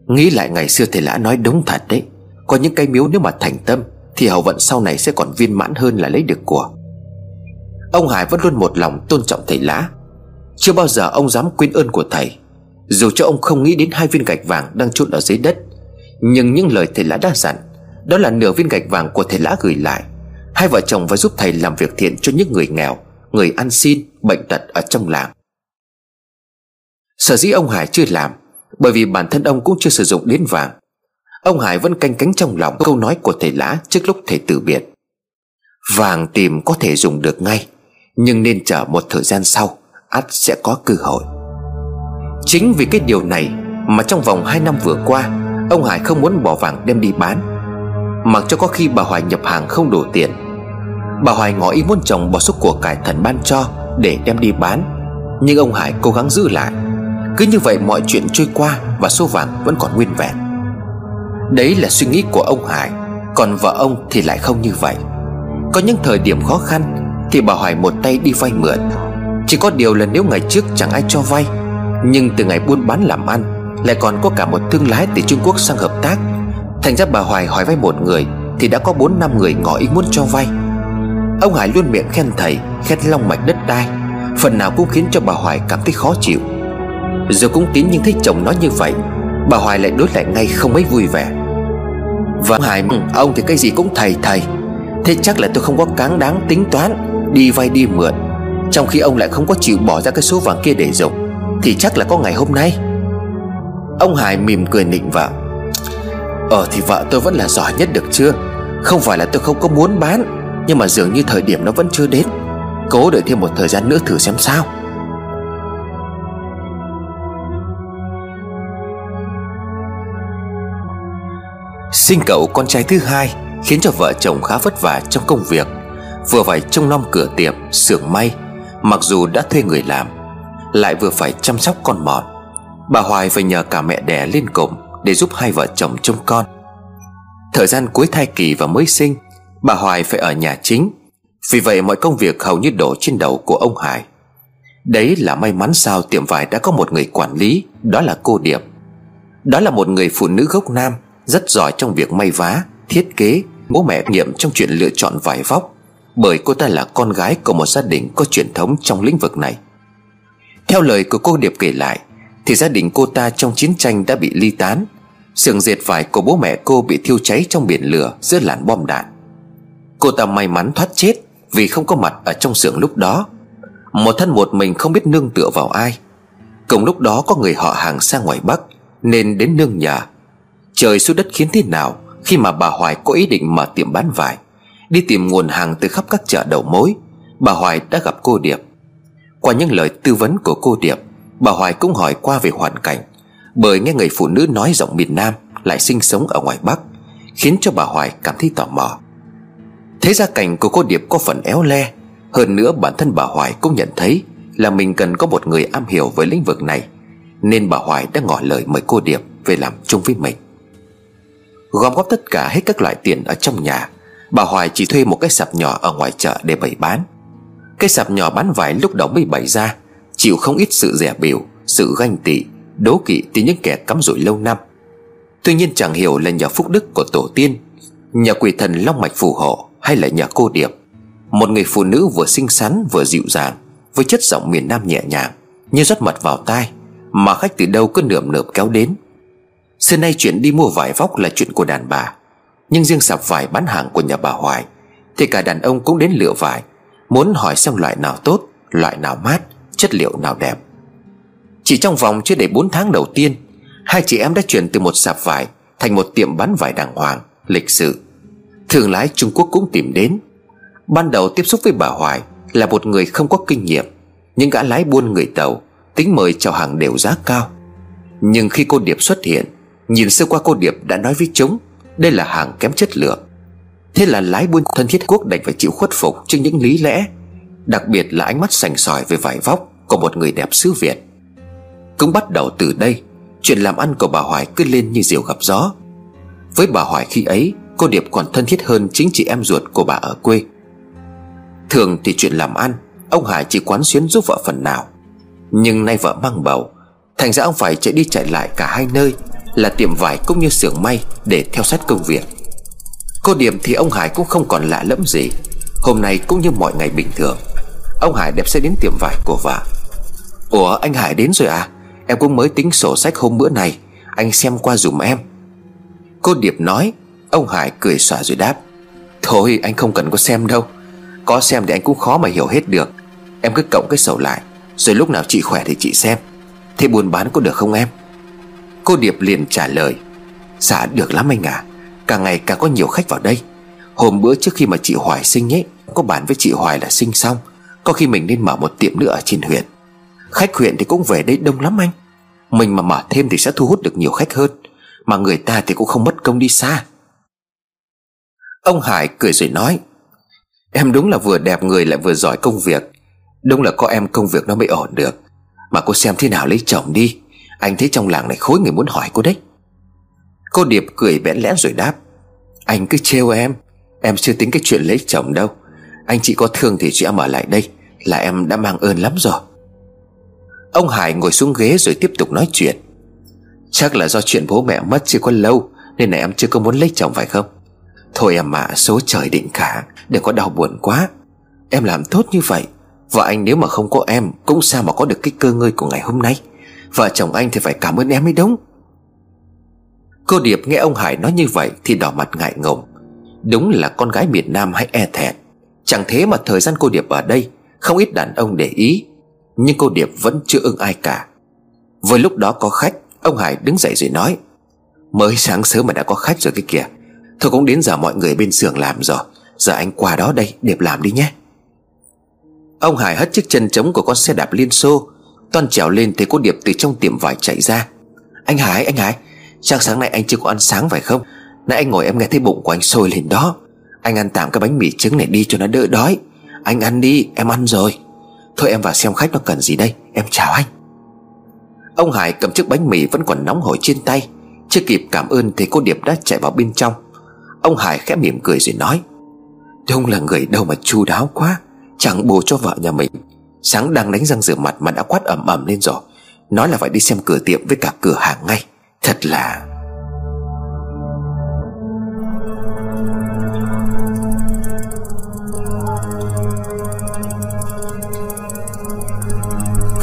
Nghĩ lại ngày xưa thầy lã nói đúng thật đấy, Có những cái miếu nếu mà thành tâm Thì hậu vận sau này sẽ còn viên mãn hơn là lấy được của. Ông Hải vẫn luôn một lòng tôn trọng thầy lã. Chưa bao giờ ông dám quên ơn của thầy. Dù cho ông không nghĩ đến hai viên gạch vàng đang chôn ở dưới đất, Nhưng những lời thầy lã đã dặn, Đó là nửa viên gạch vàng của thầy lã gửi lại. Hai vợ chồng phải giúp thầy làm việc thiện cho những người nghèo, Người ăn xin, bệnh tật ở trong làng. Sở dĩ ông Hải chưa làm, Bởi vì bản thân ông cũng chưa sử dụng đến vàng. Ông Hải vẫn canh cánh trong lòng câu nói của thầy Lã trước lúc thầy từ biệt. Vàng tìm có thể dùng được ngay. Nhưng nên chờ một thời gian sau ắt sẽ có cơ hội. Chính vì cái điều này Mà trong vòng 2 năm vừa qua, Ông Hải không muốn bỏ vàng đem đi bán. Mặc cho có khi bà Hoài nhập hàng không đủ tiền, Bà Hoài ngỏ ý muốn chồng bỏ số của cải thần ban cho Để đem đi bán. Nhưng ông Hải cố gắng giữ lại. Cứ như vậy mọi chuyện trôi qua Và số vàng vẫn còn nguyên vẹn. Đấy là suy nghĩ của ông Hải, Còn vợ ông thì lại không như vậy. Có những thời điểm khó khăn thì bà Hoài một tay đi vay mượn. Chỉ có điều là nếu ngày trước chẳng ai cho vay, Nhưng từ ngày buôn bán làm ăn, Lại còn có cả một thương lái từ Trung Quốc sang hợp tác. Thành ra bà Hoài hỏi vay một người Thì đã có bốn năm người ngỏ ý muốn cho vay. Ông Hải luôn miệng khen thầy, Khen long mạch đất đai. Phần nào cũng khiến cho bà Hoài cảm thấy khó chịu. Giờ cũng tín nhưng thấy chồng nói như vậy, Bà Hoài lại đối lại ngay không mấy vui vẻ. Và Hải ừ, Ông thì cái gì cũng thầy thầy. Thế chắc là tôi không có cáng đáng, tính toán. Đi vay đi mượn. Trong khi ông lại không có chịu bỏ ra cái số vàng kia để dùng, Thì chắc là có ngày hôm nay. Ông Hải mỉm cười nịnh vợ. Ờ thì vợ tôi vẫn là giỏi nhất được chưa? Không phải là tôi không có muốn bán, nhưng mà dường như thời điểm nó vẫn chưa đến. Cố đợi thêm một thời gian nữa thử xem sao. Sinh cậu con trai thứ hai Khiến cho vợ chồng khá vất vả trong công việc. Vừa phải trông nom cửa tiệm, xưởng may Mặc dù đã thuê người làm Lại vừa phải chăm sóc con mọn. Bà Hoài phải nhờ cả mẹ đẻ lên cùng Để giúp hai vợ chồng trông con. Thời gian cuối thai kỳ và mới sinh Bà Hoài phải ở nhà chính. Vì vậy mọi công việc hầu như đổ trên đầu của ông Hải. Đấy là may mắn sao tiệm vải đã có một người quản lý Đó là cô Điệp. Đó là một người phụ nữ gốc Nam Rất giỏi trong việc may vá Thiết kế Bố mẹ nghiệm trong chuyện lựa chọn vải vóc. Bởi cô ta là con gái của một gia đình có truyền thống trong lĩnh vực này. Theo lời của cô Điệp kể lại, Thì gia đình cô ta trong chiến tranh đã bị ly tán Sườn dệt vải của bố mẹ cô bị thiêu cháy trong biển lửa giữa làn bom đạn. Cô ta may mắn thoát chết Vì không có mặt ở trong xưởng lúc đó. Một thân một mình không biết nương tựa vào ai. Cùng lúc đó có người họ hàng sang ngoài Bắc Nên đến nương nhà Trời xuống đất khiến thế nào Khi mà bà Hoài có ý định mở tiệm bán vải? Đi tìm nguồn hàng từ khắp các chợ đầu mối, Bà Hoài đã gặp cô Điệp. Qua những lời tư vấn của cô Điệp, Bà Hoài cũng hỏi qua về hoàn cảnh, Bởi nghe người phụ nữ nói giọng miền Nam Lại sinh sống ở ngoài Bắc, Khiến cho bà Hoài cảm thấy tò mò. Thế gia cảnh của cô Điệp có phần éo le, Hơn nữa bản thân bà Hoài cũng nhận thấy Là mình cần có một người am hiểu với lĩnh vực này, Nên bà Hoài đã ngỏ lời mời cô Điệp Về làm chung với mình. Gom góp tất cả hết các loại tiền ở trong nhà Bà Hoài chỉ thuê một cái sạp nhỏ ở ngoài chợ để bày bán. Cái sạp nhỏ bán vải lúc đó mới bày ra, Chịu không ít sự rẻ biểu Sự ganh tị, Đố kỵ từ những kẻ cắm rủi lâu năm. Tuy nhiên chẳng hiểu là nhờ phúc đức của tổ tiên, Nhờ quỷ thần long mạch phù hộ Hay là nhờ cô Điệp, Một người phụ nữ vừa xinh xắn vừa dịu dàng, Với chất giọng miền Nam nhẹ nhàng, Như rót mật vào tai, Mà khách từ đâu cứ nượm nượp kéo đến. Xưa nay chuyện đi mua vải vóc là chuyện của đàn bà nhưng riêng sạp vải bán hàng của nhà bà Hoài, Thì cả đàn ông cũng đến lựa vải, Muốn hỏi xem loại nào tốt, Loại nào mát, Chất liệu nào đẹp. Chỉ trong vòng chưa đầy 4 tháng đầu tiên, Hai chị em đã chuyển từ một sạp vải Thành một tiệm bán vải đàng hoàng, Lịch sự. Thương lái Trung Quốc cũng tìm đến. Ban đầu tiếp xúc với bà Hoài Là một người không có kinh nghiệm, Nhưng gã lái buôn người tàu Tính mời chào hàng đều giá cao. Nhưng khi cô Điệp xuất hiện, Nhìn sơ qua cô Điệp đã nói với chúng đây là hàng kém chất lượng. Thế là lái buôn thân thiết quốc đành phải chịu khuất phục Trước những lý lẽ. Đặc biệt là ánh mắt sành sỏi về vải vóc Của một người đẹp xứ Việt. Cũng bắt đầu từ đây, Chuyện làm ăn của bà Hoài cứ lên như diều gặp gió. Với bà Hoài khi ấy, Cô Điệp còn thân thiết hơn chính chị em ruột của bà ở quê. Thường thì chuyện làm ăn, Ông Hải chỉ quán xuyến giúp vợ phần nào. Nhưng nay vợ mang bầu, Thành ra ông phải chạy đi chạy lại cả hai nơi. Là tiệm vải cũng như xưởng may Để theo sát công việc. Cô Điểm thì ông Hải cũng không còn lạ lẫm gì. Hôm nay cũng như mọi ngày bình thường, Ông Hải đẹp sẽ đến tiệm vải của vợ. Ủa, anh Hải đến rồi à? Em cũng mới tính sổ sách hôm bữa này, Anh xem qua dùm em. Cô Điệp nói, Ông Hải cười xòa rồi đáp, Thôi, anh không cần có xem đâu. Có xem thì anh cũng khó mà hiểu hết được. Em cứ cộng cái sổ lại, Rồi lúc nào chị khỏe thì chị xem. Thế buôn bán có được không em? Cô Điệp liền trả lời. Dạ được lắm anh à Càng ngày càng có nhiều khách vào đây. Hôm bữa trước khi mà chị Hoài sinh ấy, Có bàn với chị Hoài là sinh xong. Có khi mình nên mở một tiệm nữa ở trên huyện. Khách huyện thì cũng về đây đông lắm anh. Mình mà mở thêm thì sẽ thu hút được nhiều khách hơn. Mà người ta thì cũng không mất công đi xa. Ông Hải cười rồi nói. Em đúng là vừa đẹp người lại vừa giỏi công việc. Đúng là có em công việc nó mới ổn được. Mà cô xem thế nào lấy chồng đi. Anh thấy trong làng này khối người muốn hỏi cô đấy. Cô Điệp cười bẽn lẽn rồi đáp, Anh cứ trêu em. Em chưa tính cái chuyện lấy chồng đâu. Anh chị có thương thì chị em ở lại đây Là em đã mang ơn lắm rồi. Ông Hải ngồi xuống ghế rồi tiếp tục nói chuyện. Chắc là do chuyện bố mẹ mất chưa có lâu Nên là em chưa có muốn lấy chồng phải không? Thôi em mà số trời định cả, Đừng có đau buồn quá. Em làm tốt như vậy, Vợ anh nếu mà không có em Cũng sao mà có được cái cơ ngơi của ngày hôm nay? Vợ chồng anh thì phải cảm ơn em mới đúng. Cô Điệp nghe ông Hải nói như vậy Thì đỏ mặt ngại ngùng. Đúng là con gái miền Nam hay e thẹn. Chẳng thế mà thời gian cô Điệp ở đây, Không ít đàn ông để ý. Nhưng cô Điệp vẫn chưa ưng ai cả. Vừa lúc đó có khách, Ông Hải đứng dậy rồi nói, Mới sáng sớm mà đã có khách rồi cái kìa. Thôi cũng đến giờ mọi người bên xưởng làm rồi. Giờ anh qua đó đây, Điệp làm đi nhé. Ông Hải hất chiếc chân trống của con xe đạp liên xô Toan trèo lên thấy cô Điệp từ trong tiệm vải chạy ra. Anh Hải anh Hải Chắc sáng nay anh chưa có ăn sáng phải không? Nãy anh ngồi em nghe thấy bụng của anh sôi lên đó. Anh ăn tạm cái bánh mì trứng này đi cho nó đỡ đói. Anh ăn đi, em ăn rồi. Thôi em vào xem khách nó cần gì đây. Em chào anh. Ông Hải cầm chiếc bánh mì vẫn còn nóng hổi trên tay. Chưa kịp cảm ơn thì cô Điệp đã chạy vào bên trong. Ông Hải khẽ mỉm cười rồi nói Đông là người đâu mà chu đáo quá. Chẳng bù cho vợ nhà mình. Sáng đang đánh răng rửa mặt mà đã quát ẩm ẩm lên rồi. Nói là phải đi xem cửa tiệm với cả cửa hàng ngay. Thật là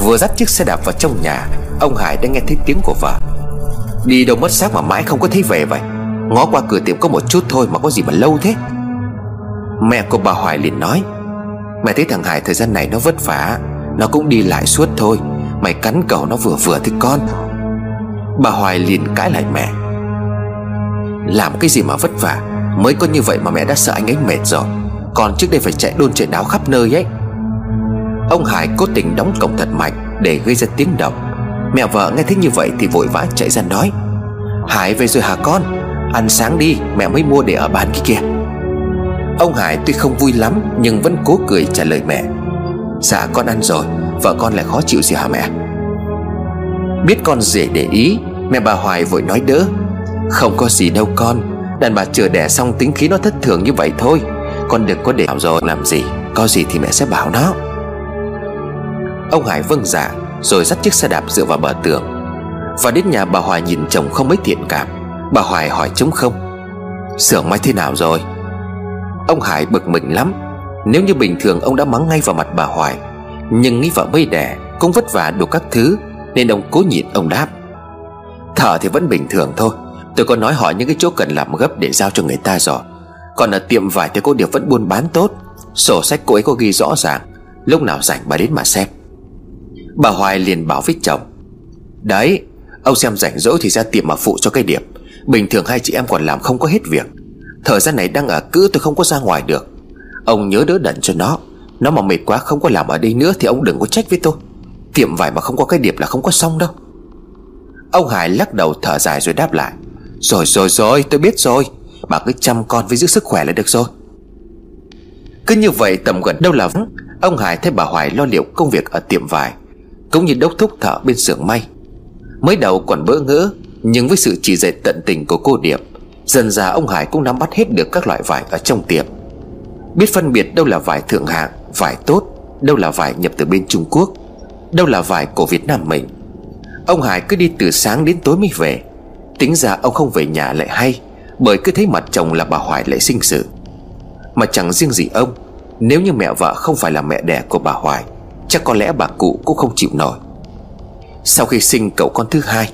Vừa dắt chiếc xe đạp vào trong nhà, Ông Hải đã nghe thấy tiếng của vợ. Đi đâu mất xác mà mãi không có thấy về vậy? Ngó qua cửa tiệm có một chút thôi mà có gì mà lâu thế? Mẹ của bà Hoài liền nói Mẹ thấy thằng Hải thời gian này nó vất vả, Nó cũng đi lại suốt thôi. Mày cắn cầu nó vừa vừa thích con. Bà Hoài liền cãi lại mẹ. Làm cái gì mà vất vả? Mới có như vậy mà mẹ đã sợ anh ấy mệt rồi. Còn trước đây phải chạy đôn chạy đáo khắp nơi ấy. Ông Hải cố tình đóng cổng thật mạnh Để gây ra tiếng động. Mẹ vợ nghe thấy như vậy thì vội vã chạy ra nói. Hải về rồi hả con? Ăn sáng đi, mẹ mới mua để ở bàn kia kìa. Ông Hải tuy không vui lắm, Nhưng vẫn cố cười trả lời mẹ. Dạ con ăn rồi, Vợ con lại khó chịu gì hả mẹ? Biết con dễ để ý, Mẹ bà Hoài vội nói đỡ. Không có gì đâu con, Đàn bà chưa đẻ xong tính khí nó thất thường như vậy thôi. Con đừng có để bảo rồi, làm gì? Có gì thì mẹ sẽ bảo nó. Ông Hải vâng dạ Rồi dắt chiếc xe đạp dựa vào bờ tường. Và đến nhà bà Hoài nhìn chồng không mấy thiện cảm. Bà Hoài hỏi chống không? Sưởng mai thế nào rồi? Ông Hải bực mình lắm. Nếu như bình thường ông đã mắng ngay vào mặt bà Hoài, Nhưng nghĩ vợ mới đẻ Cũng vất vả đủ các thứ, Nên ông cố nhịn, ông đáp. Thở thì vẫn bình thường thôi. Tôi có nói hỏi những cái chỗ cần làm gấp để giao cho người ta rồi. Còn ở tiệm vải thì cô Điệp vẫn buôn bán tốt. Sổ sách cô ấy có ghi rõ ràng. Lúc nào rảnh bà đến mà xem. Bà Hoài liền bảo với chồng. Đấy, Ông xem rảnh rỗi thì ra tiệm mà phụ cho cái Điệp. Bình thường hai chị em còn làm không có hết việc. Thời gian này đang ở cữ tôi không có ra ngoài được. Ông nhớ đỡ đần cho nó. Nó mà mệt quá không có làm ở đây nữa Thì ông đừng có trách với tôi. Tiệm vải mà không có cái điệp là không có xong đâu. Ông Hải lắc đầu thở dài rồi đáp lại. Rồi rồi rồi, tôi biết rồi. Bà cứ chăm con với giữ sức khỏe là được rồi. Cứ như vậy tầm gần đâu là vắng, Ông Hải thấy bà Hoài lo liệu công việc ở tiệm vải, Cũng như đốc thúc thợ bên xưởng may. Mới đầu còn bỡ ngỡ, Nhưng với sự chỉ dạy tận tình của cô Điệp Dần già ông Hải cũng nắm bắt hết được các loại vải ở trong tiệm. Biết phân biệt đâu là vải thượng hạng, Vải tốt, Đâu là vải nhập từ bên Trung Quốc, Đâu là vải của Việt Nam mình. Ông Hải cứ đi từ sáng đến tối mới về. Tính ra ông không về nhà lại hay, Bởi cứ thấy mặt chồng là bà Hoài lại sinh sự. Mà chẳng riêng gì ông, Nếu như mẹ vợ không phải là mẹ đẻ của bà Hoài, Chắc có lẽ bà cụ cũng không chịu nổi. Sau khi sinh cậu con thứ hai,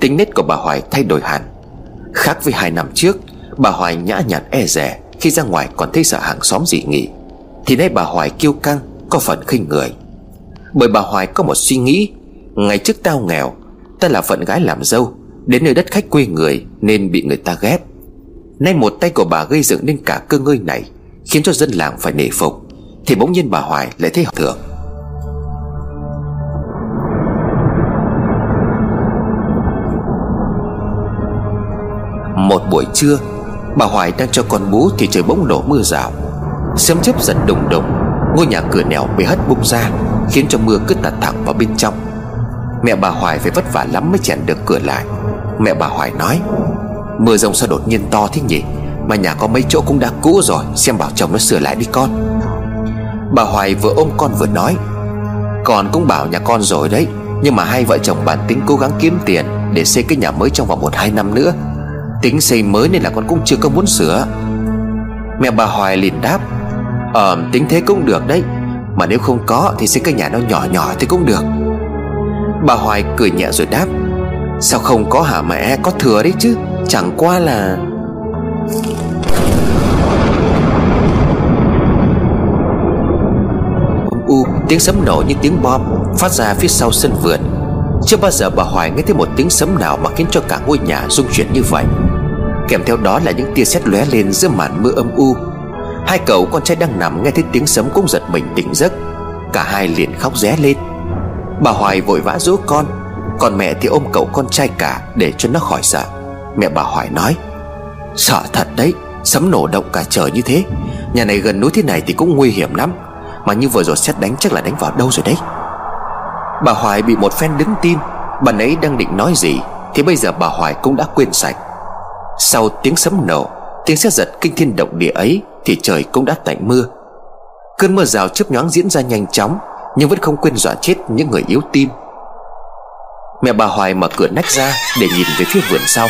Tính nết của bà Hoài thay đổi hẳn. Khác với hai năm trước, Bà Hoài nhã nhặn e rẻ Khi ra ngoài còn thấy sợ hàng xóm dị nghị. Thì nay bà Hoài kiêu căng, Có phần khinh người. Bởi bà Hoài có một suy nghĩ, Ngày trước tao nghèo, Ta là phận gái làm dâu, Đến nơi đất khách quê người Nên bị người ta ghét. Nay một tay của bà gây dựng nên cả cơ ngơi này, Khiến cho dân làng phải nể phục, Thì bỗng nhiên bà Hoài lại thấy học thường Một buổi trưa, Bà Hoài đang cho con bú Thì trời bỗng đổ mưa rào. Xem chớp giật đùng đùng, Ngôi nhà cửa nẻo bị hất bung ra, Khiến cho mưa cứ tạt thẳng vào bên trong. Mẹ bà Hoài phải vất vả lắm mới chèn được cửa lại. Mẹ bà Hoài nói, Mưa rông sao đột nhiên to thế nhỉ? Mà nhà có mấy chỗ cũng đã cũ rồi, Xem bảo chồng nó sửa lại đi con. Bà Hoài vừa ôm con vừa nói, Con cũng bảo nhà con rồi đấy, Nhưng mà hai vợ chồng bản tính cố gắng kiếm tiền Để xây cái nhà mới trong vòng một hai năm nữa. Tính xây mới nên là con cũng chưa có muốn sửa. Mẹ bà Hoài liền đáp Ờ tính thế cũng được đấy, Mà nếu không có thì xây cái nhà nó nhỏ nhỏ thì cũng được. Bà Hoài cười nhẹ rồi đáp, Sao không có hả mẹ? Có thừa đấy chứ, Chẳng qua là u, tiếng sấm nổ như tiếng bom Phát ra phía sau sân vườn. Chưa bao giờ bà Hoài nghe thấy một tiếng sấm nào Mà khiến cho cả ngôi nhà rung chuyển như vậy. Kèm theo đó là những tia sét lóe lên giữa màn mưa âm u. Hai cậu con trai đang nằm nghe thấy tiếng sấm cũng giật mình tỉnh giấc. Cả hai liền khóc ré lên. Bà Hoài vội vã dỗ con, Còn mẹ thì ôm cậu con trai cả Để cho nó khỏi sợ. Mẹ bà Hoài nói, Sợ thật đấy, Sấm nổ động cả trời như thế. Nhà này gần núi thế này thì cũng nguy hiểm lắm, Mà như vừa rồi xét đánh chắc là đánh vào đâu rồi đấy. Bà Hoài bị một phen đứng tin, Bà ấy đang định nói gì Thì bây giờ bà Hoài cũng đã quên sạch. Sau tiếng sấm nổ, Tiếng xét giật kinh thiên động địa ấy Thì trời cũng đã tạnh mưa. Cơn mưa rào chớp nhoáng diễn ra nhanh chóng, Nhưng vẫn không quên dọa chết những người yếu tim. Mẹ bà Hoài mở cửa nách ra Để nhìn về phía vườn sau.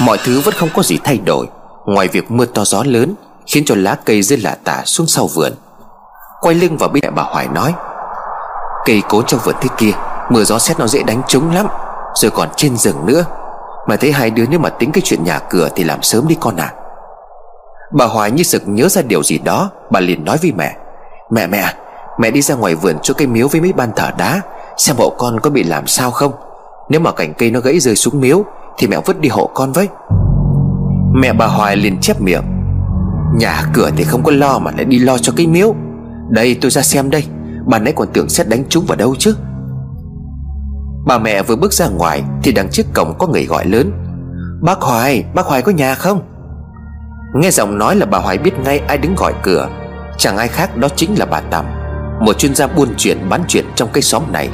Mọi thứ vẫn không có gì thay đổi, Ngoài việc mưa to gió lớn Khiến cho lá cây rơi lả tả xuống sau vườn. Quay lưng vào bên mẹ bà Hoài nói, Cây cối trong vườn thế kia, Mưa gió xét nó dễ đánh trúng lắm, Rồi còn trên rừng nữa. Mà thấy hai đứa nếu mà tính cái chuyện nhà cửa Thì làm sớm đi con à Bà Hoài như sực nhớ ra điều gì đó, Bà liền nói với mẹ. Mẹ mẹ Mẹ đi ra ngoài vườn chỗ cây miếu với mấy ban thờ đá, Xem hộ con có bị làm sao không. Nếu mà cành cây nó gãy rơi xuống miếu, Thì mẹ vứt đi hộ con với. Mẹ bà Hoài liền chép miệng. Nhà cửa thì không có lo mà lại đi lo cho cái miếu. Đây, tôi ra xem đây, Bà nãy còn tưởng xét đánh chúng vào đâu chứ. Bà mẹ vừa bước ra ngoài Thì đằng trước cổng có người gọi lớn. Bác Hoài, bác Hoài có nhà không? Nghe giọng nói là bà Hoài biết ngay ai đứng gọi cửa. Chẳng ai khác đó chính là bà Tầm Một chuyên gia buôn chuyện bán chuyện trong cái xóm này.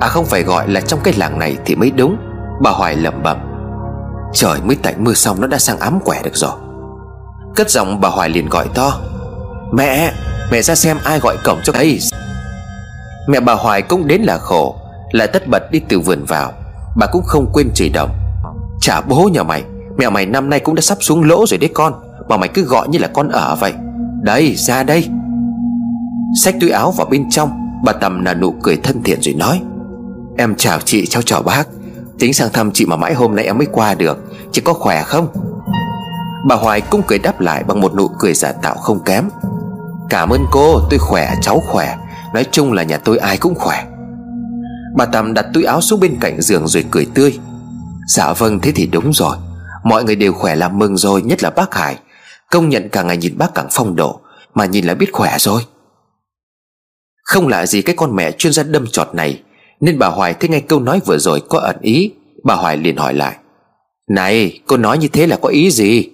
À không phải gọi là trong cái làng này thì mới đúng Bà Hoài lẩm bẩm. Trời mới tạnh mưa xong nó đã sang ám quẻ được rồi. Cất giọng bà Hoài liền gọi to. Mẹ Mẹ ra xem ai gọi cổng cho đây Mẹ bà Hoài cũng đến là khổ. Lại tất bật đi từ vườn vào. Bà cũng không quên chửi đồng. Chả bố nhà mày, Mẹ mày năm nay cũng đã sắp xuống lỗ rồi đấy con. Mà mày cứ gọi như là con ở vậy. Đây, ra đây. Xách túi áo vào bên trong, Bà Tầm là nụ cười thân thiện rồi nói, Em chào chị cháu chào bác. Tính sang thăm chị mà mãi hôm nay em mới qua được. Chị có khỏe không? Bà Hoài cũng cười đáp lại bằng một nụ cười giả tạo không kém. Cảm ơn cô, tôi khỏe, cháu khỏe. Nói chung là nhà tôi ai cũng khỏe. Bà Tầm đặt túi áo xuống bên cạnh giường rồi cười tươi. Dạ vâng thế thì đúng rồi. Mọi người đều khỏe làm mừng rồi, Nhất là bác Hải. Công nhận cả ngày nhìn bác càng phong độ, Mà nhìn là biết khỏe rồi. Không lạ gì cái con mẹ chuyên gia đâm trọt này. Nên bà Hoài thấy ngay câu nói vừa rồi có ẩn ý. Bà Hoài liền hỏi lại. Này, cô nói như thế là có ý gì?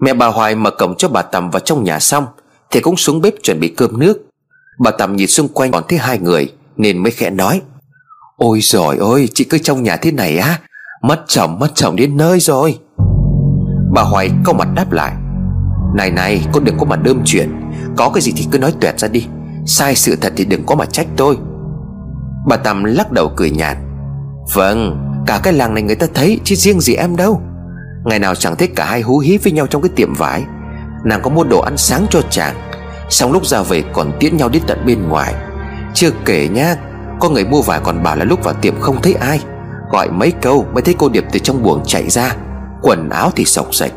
Mẹ bà Hoài mở cổng cho bà Tầm vào trong nhà xong, Thì cũng xuống bếp chuẩn bị cơm nước. Bà Tầm nhìn xung quanh còn thấy hai người. Nên mới khẽ nói, Ôi giời ơi, chị cứ trong nhà thế này á, Mất chồng mất chồng đến nơi rồi. Bà Hoài có mặt đáp lại, Này này, con đừng có mà đơm chuyện, Có cái gì thì cứ nói tuyệt ra đi, Sai sự thật thì đừng có mà trách tôi. Bà Tầm lắc đầu cười nhạt Vâng Cả cái làng này người ta thấy Chứ riêng gì em đâu. Ngày nào chẳng thấy cả hai hú hí với nhau trong cái tiệm vải. Nàng có mua đồ ăn sáng cho chàng, Xong lúc ra về còn tiễn nhau đến tận bên ngoài. Chưa kể nhá, Có người mua vải còn bảo là lúc vào tiệm không thấy ai. Gọi mấy câu mới thấy cô Điệp từ trong buồng chạy ra. Quần áo thì sọc sạch.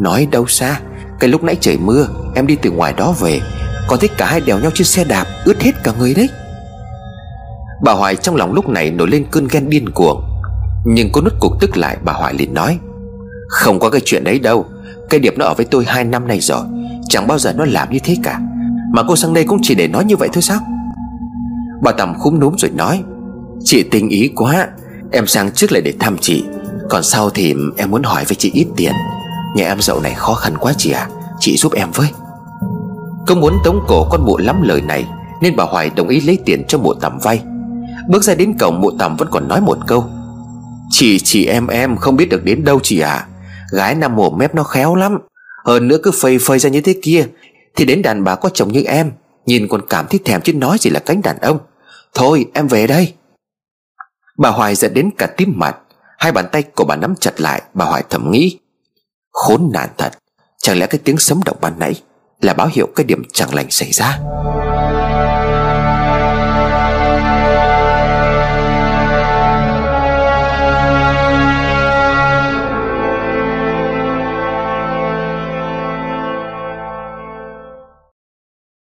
Nói đâu xa, Cái lúc nãy trời mưa, Em đi từ ngoài đó về. Còn thấy cả hai đèo nhau trên xe đạp, Ướt hết cả người đấy. Bà Hoài trong lòng lúc này nổi lên cơn ghen điên cuồng. Nhưng cô nút cục tức lại, bà Hoài liền nói, Không có cái chuyện đấy đâu. Cây Điệp nó ở với tôi hai năm nay rồi. Chẳng bao giờ nó làm như thế cả. Mà cô sang đây cũng chỉ để nói như vậy thôi sao? Bà Tầm khúm núm rồi nói, Chị tình ý quá, Em sang trước lại để thăm chị. Còn sau thì em muốn hỏi với chị ít tiền. Nhà em dậu này khó khăn quá chị à Chị giúp em với. Không muốn tống cổ con mụ lắm lời này, Nên bà Hoài đồng ý lấy tiền cho mụ tầm vay. Bước ra đến cổng, mụ tầm vẫn còn nói một câu, Chị chị em em không biết được đến đâu chị à Gái nằm mồm mép nó khéo lắm. Hơn nữa cứ phây phây ra như thế kia, Thì đến đàn bà có chồng như em, Nhìn còn cảm thấy thèm chứ nói gì là cánh đàn ông. Thôi, em về đây. Bà Hoài giận đến cả tím mặt. Hai bàn tay của bà nắm chặt lại, Bà Hoài thầm nghĩ. Khốn nạn thật, Chẳng lẽ cái tiếng sấm động ban nãy Là báo hiệu cái điểm chẳng lành xảy ra?